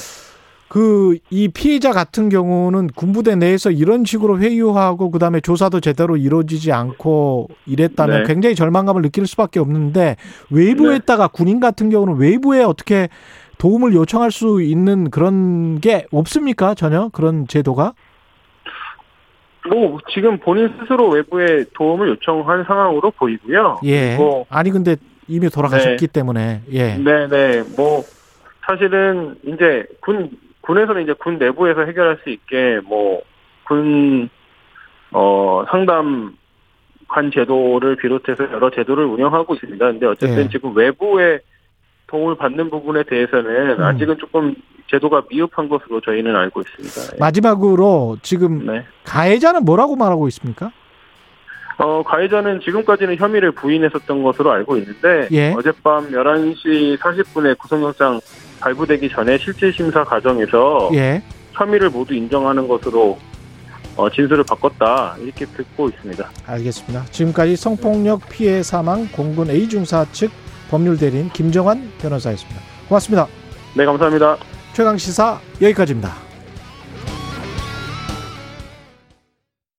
그 이 피해자 같은 경우는 군부대 내에서 이런 식으로 회유하고 그다음에 조사도 제대로 이루어지지 않고 이랬다면 네. 굉장히 절망감을 느낄 수밖에 없는데 외부에다가 군인 같은 경우는 외부에 어떻게 도움을 요청할 수 있는 그런 게 없습니까? 전혀 그런 제도가? 뭐 지금 본인 스스로 외부에 도움을 요청한 상황으로 보이고요. 예. 그리고 아니 근데 이미 돌아가셨기 때문에 예. 네네. 뭐 사실은 이제 군 군에서는 이제 군 내부에서 해결할 수 있게 뭐 군 어 상담 관 제도를 비롯해서 여러 제도를 운영하고 있습니다. 근데 어쨌든 예. 지금 외부의 도움을 받는 부분에 대해서는 음. 아직은 조금 제도가 미흡한 것으로 저희는 알고 있습니다. 마지막으로 지금 네. 가해자는 뭐라고 말하고 있습니까? 어, 가해자는 지금까지는 혐의를 부인했었던 것으로 알고 있는데 예. 어젯밤 11시 40분에 구속영장 발부되기 전에 실질 심사 과정에서 예. 혐의를 모두 인정하는 것으로 어, 진술을 바꿨다 이렇게 듣고 있습니다. 알겠습니다. 지금까지 성폭력 피해 사망 공군 A 중사 측 법률 대리인 김정환 변호사였습니다. 고맙습니다. 네, 감사합니다. 최강 시사 여기까지입니다.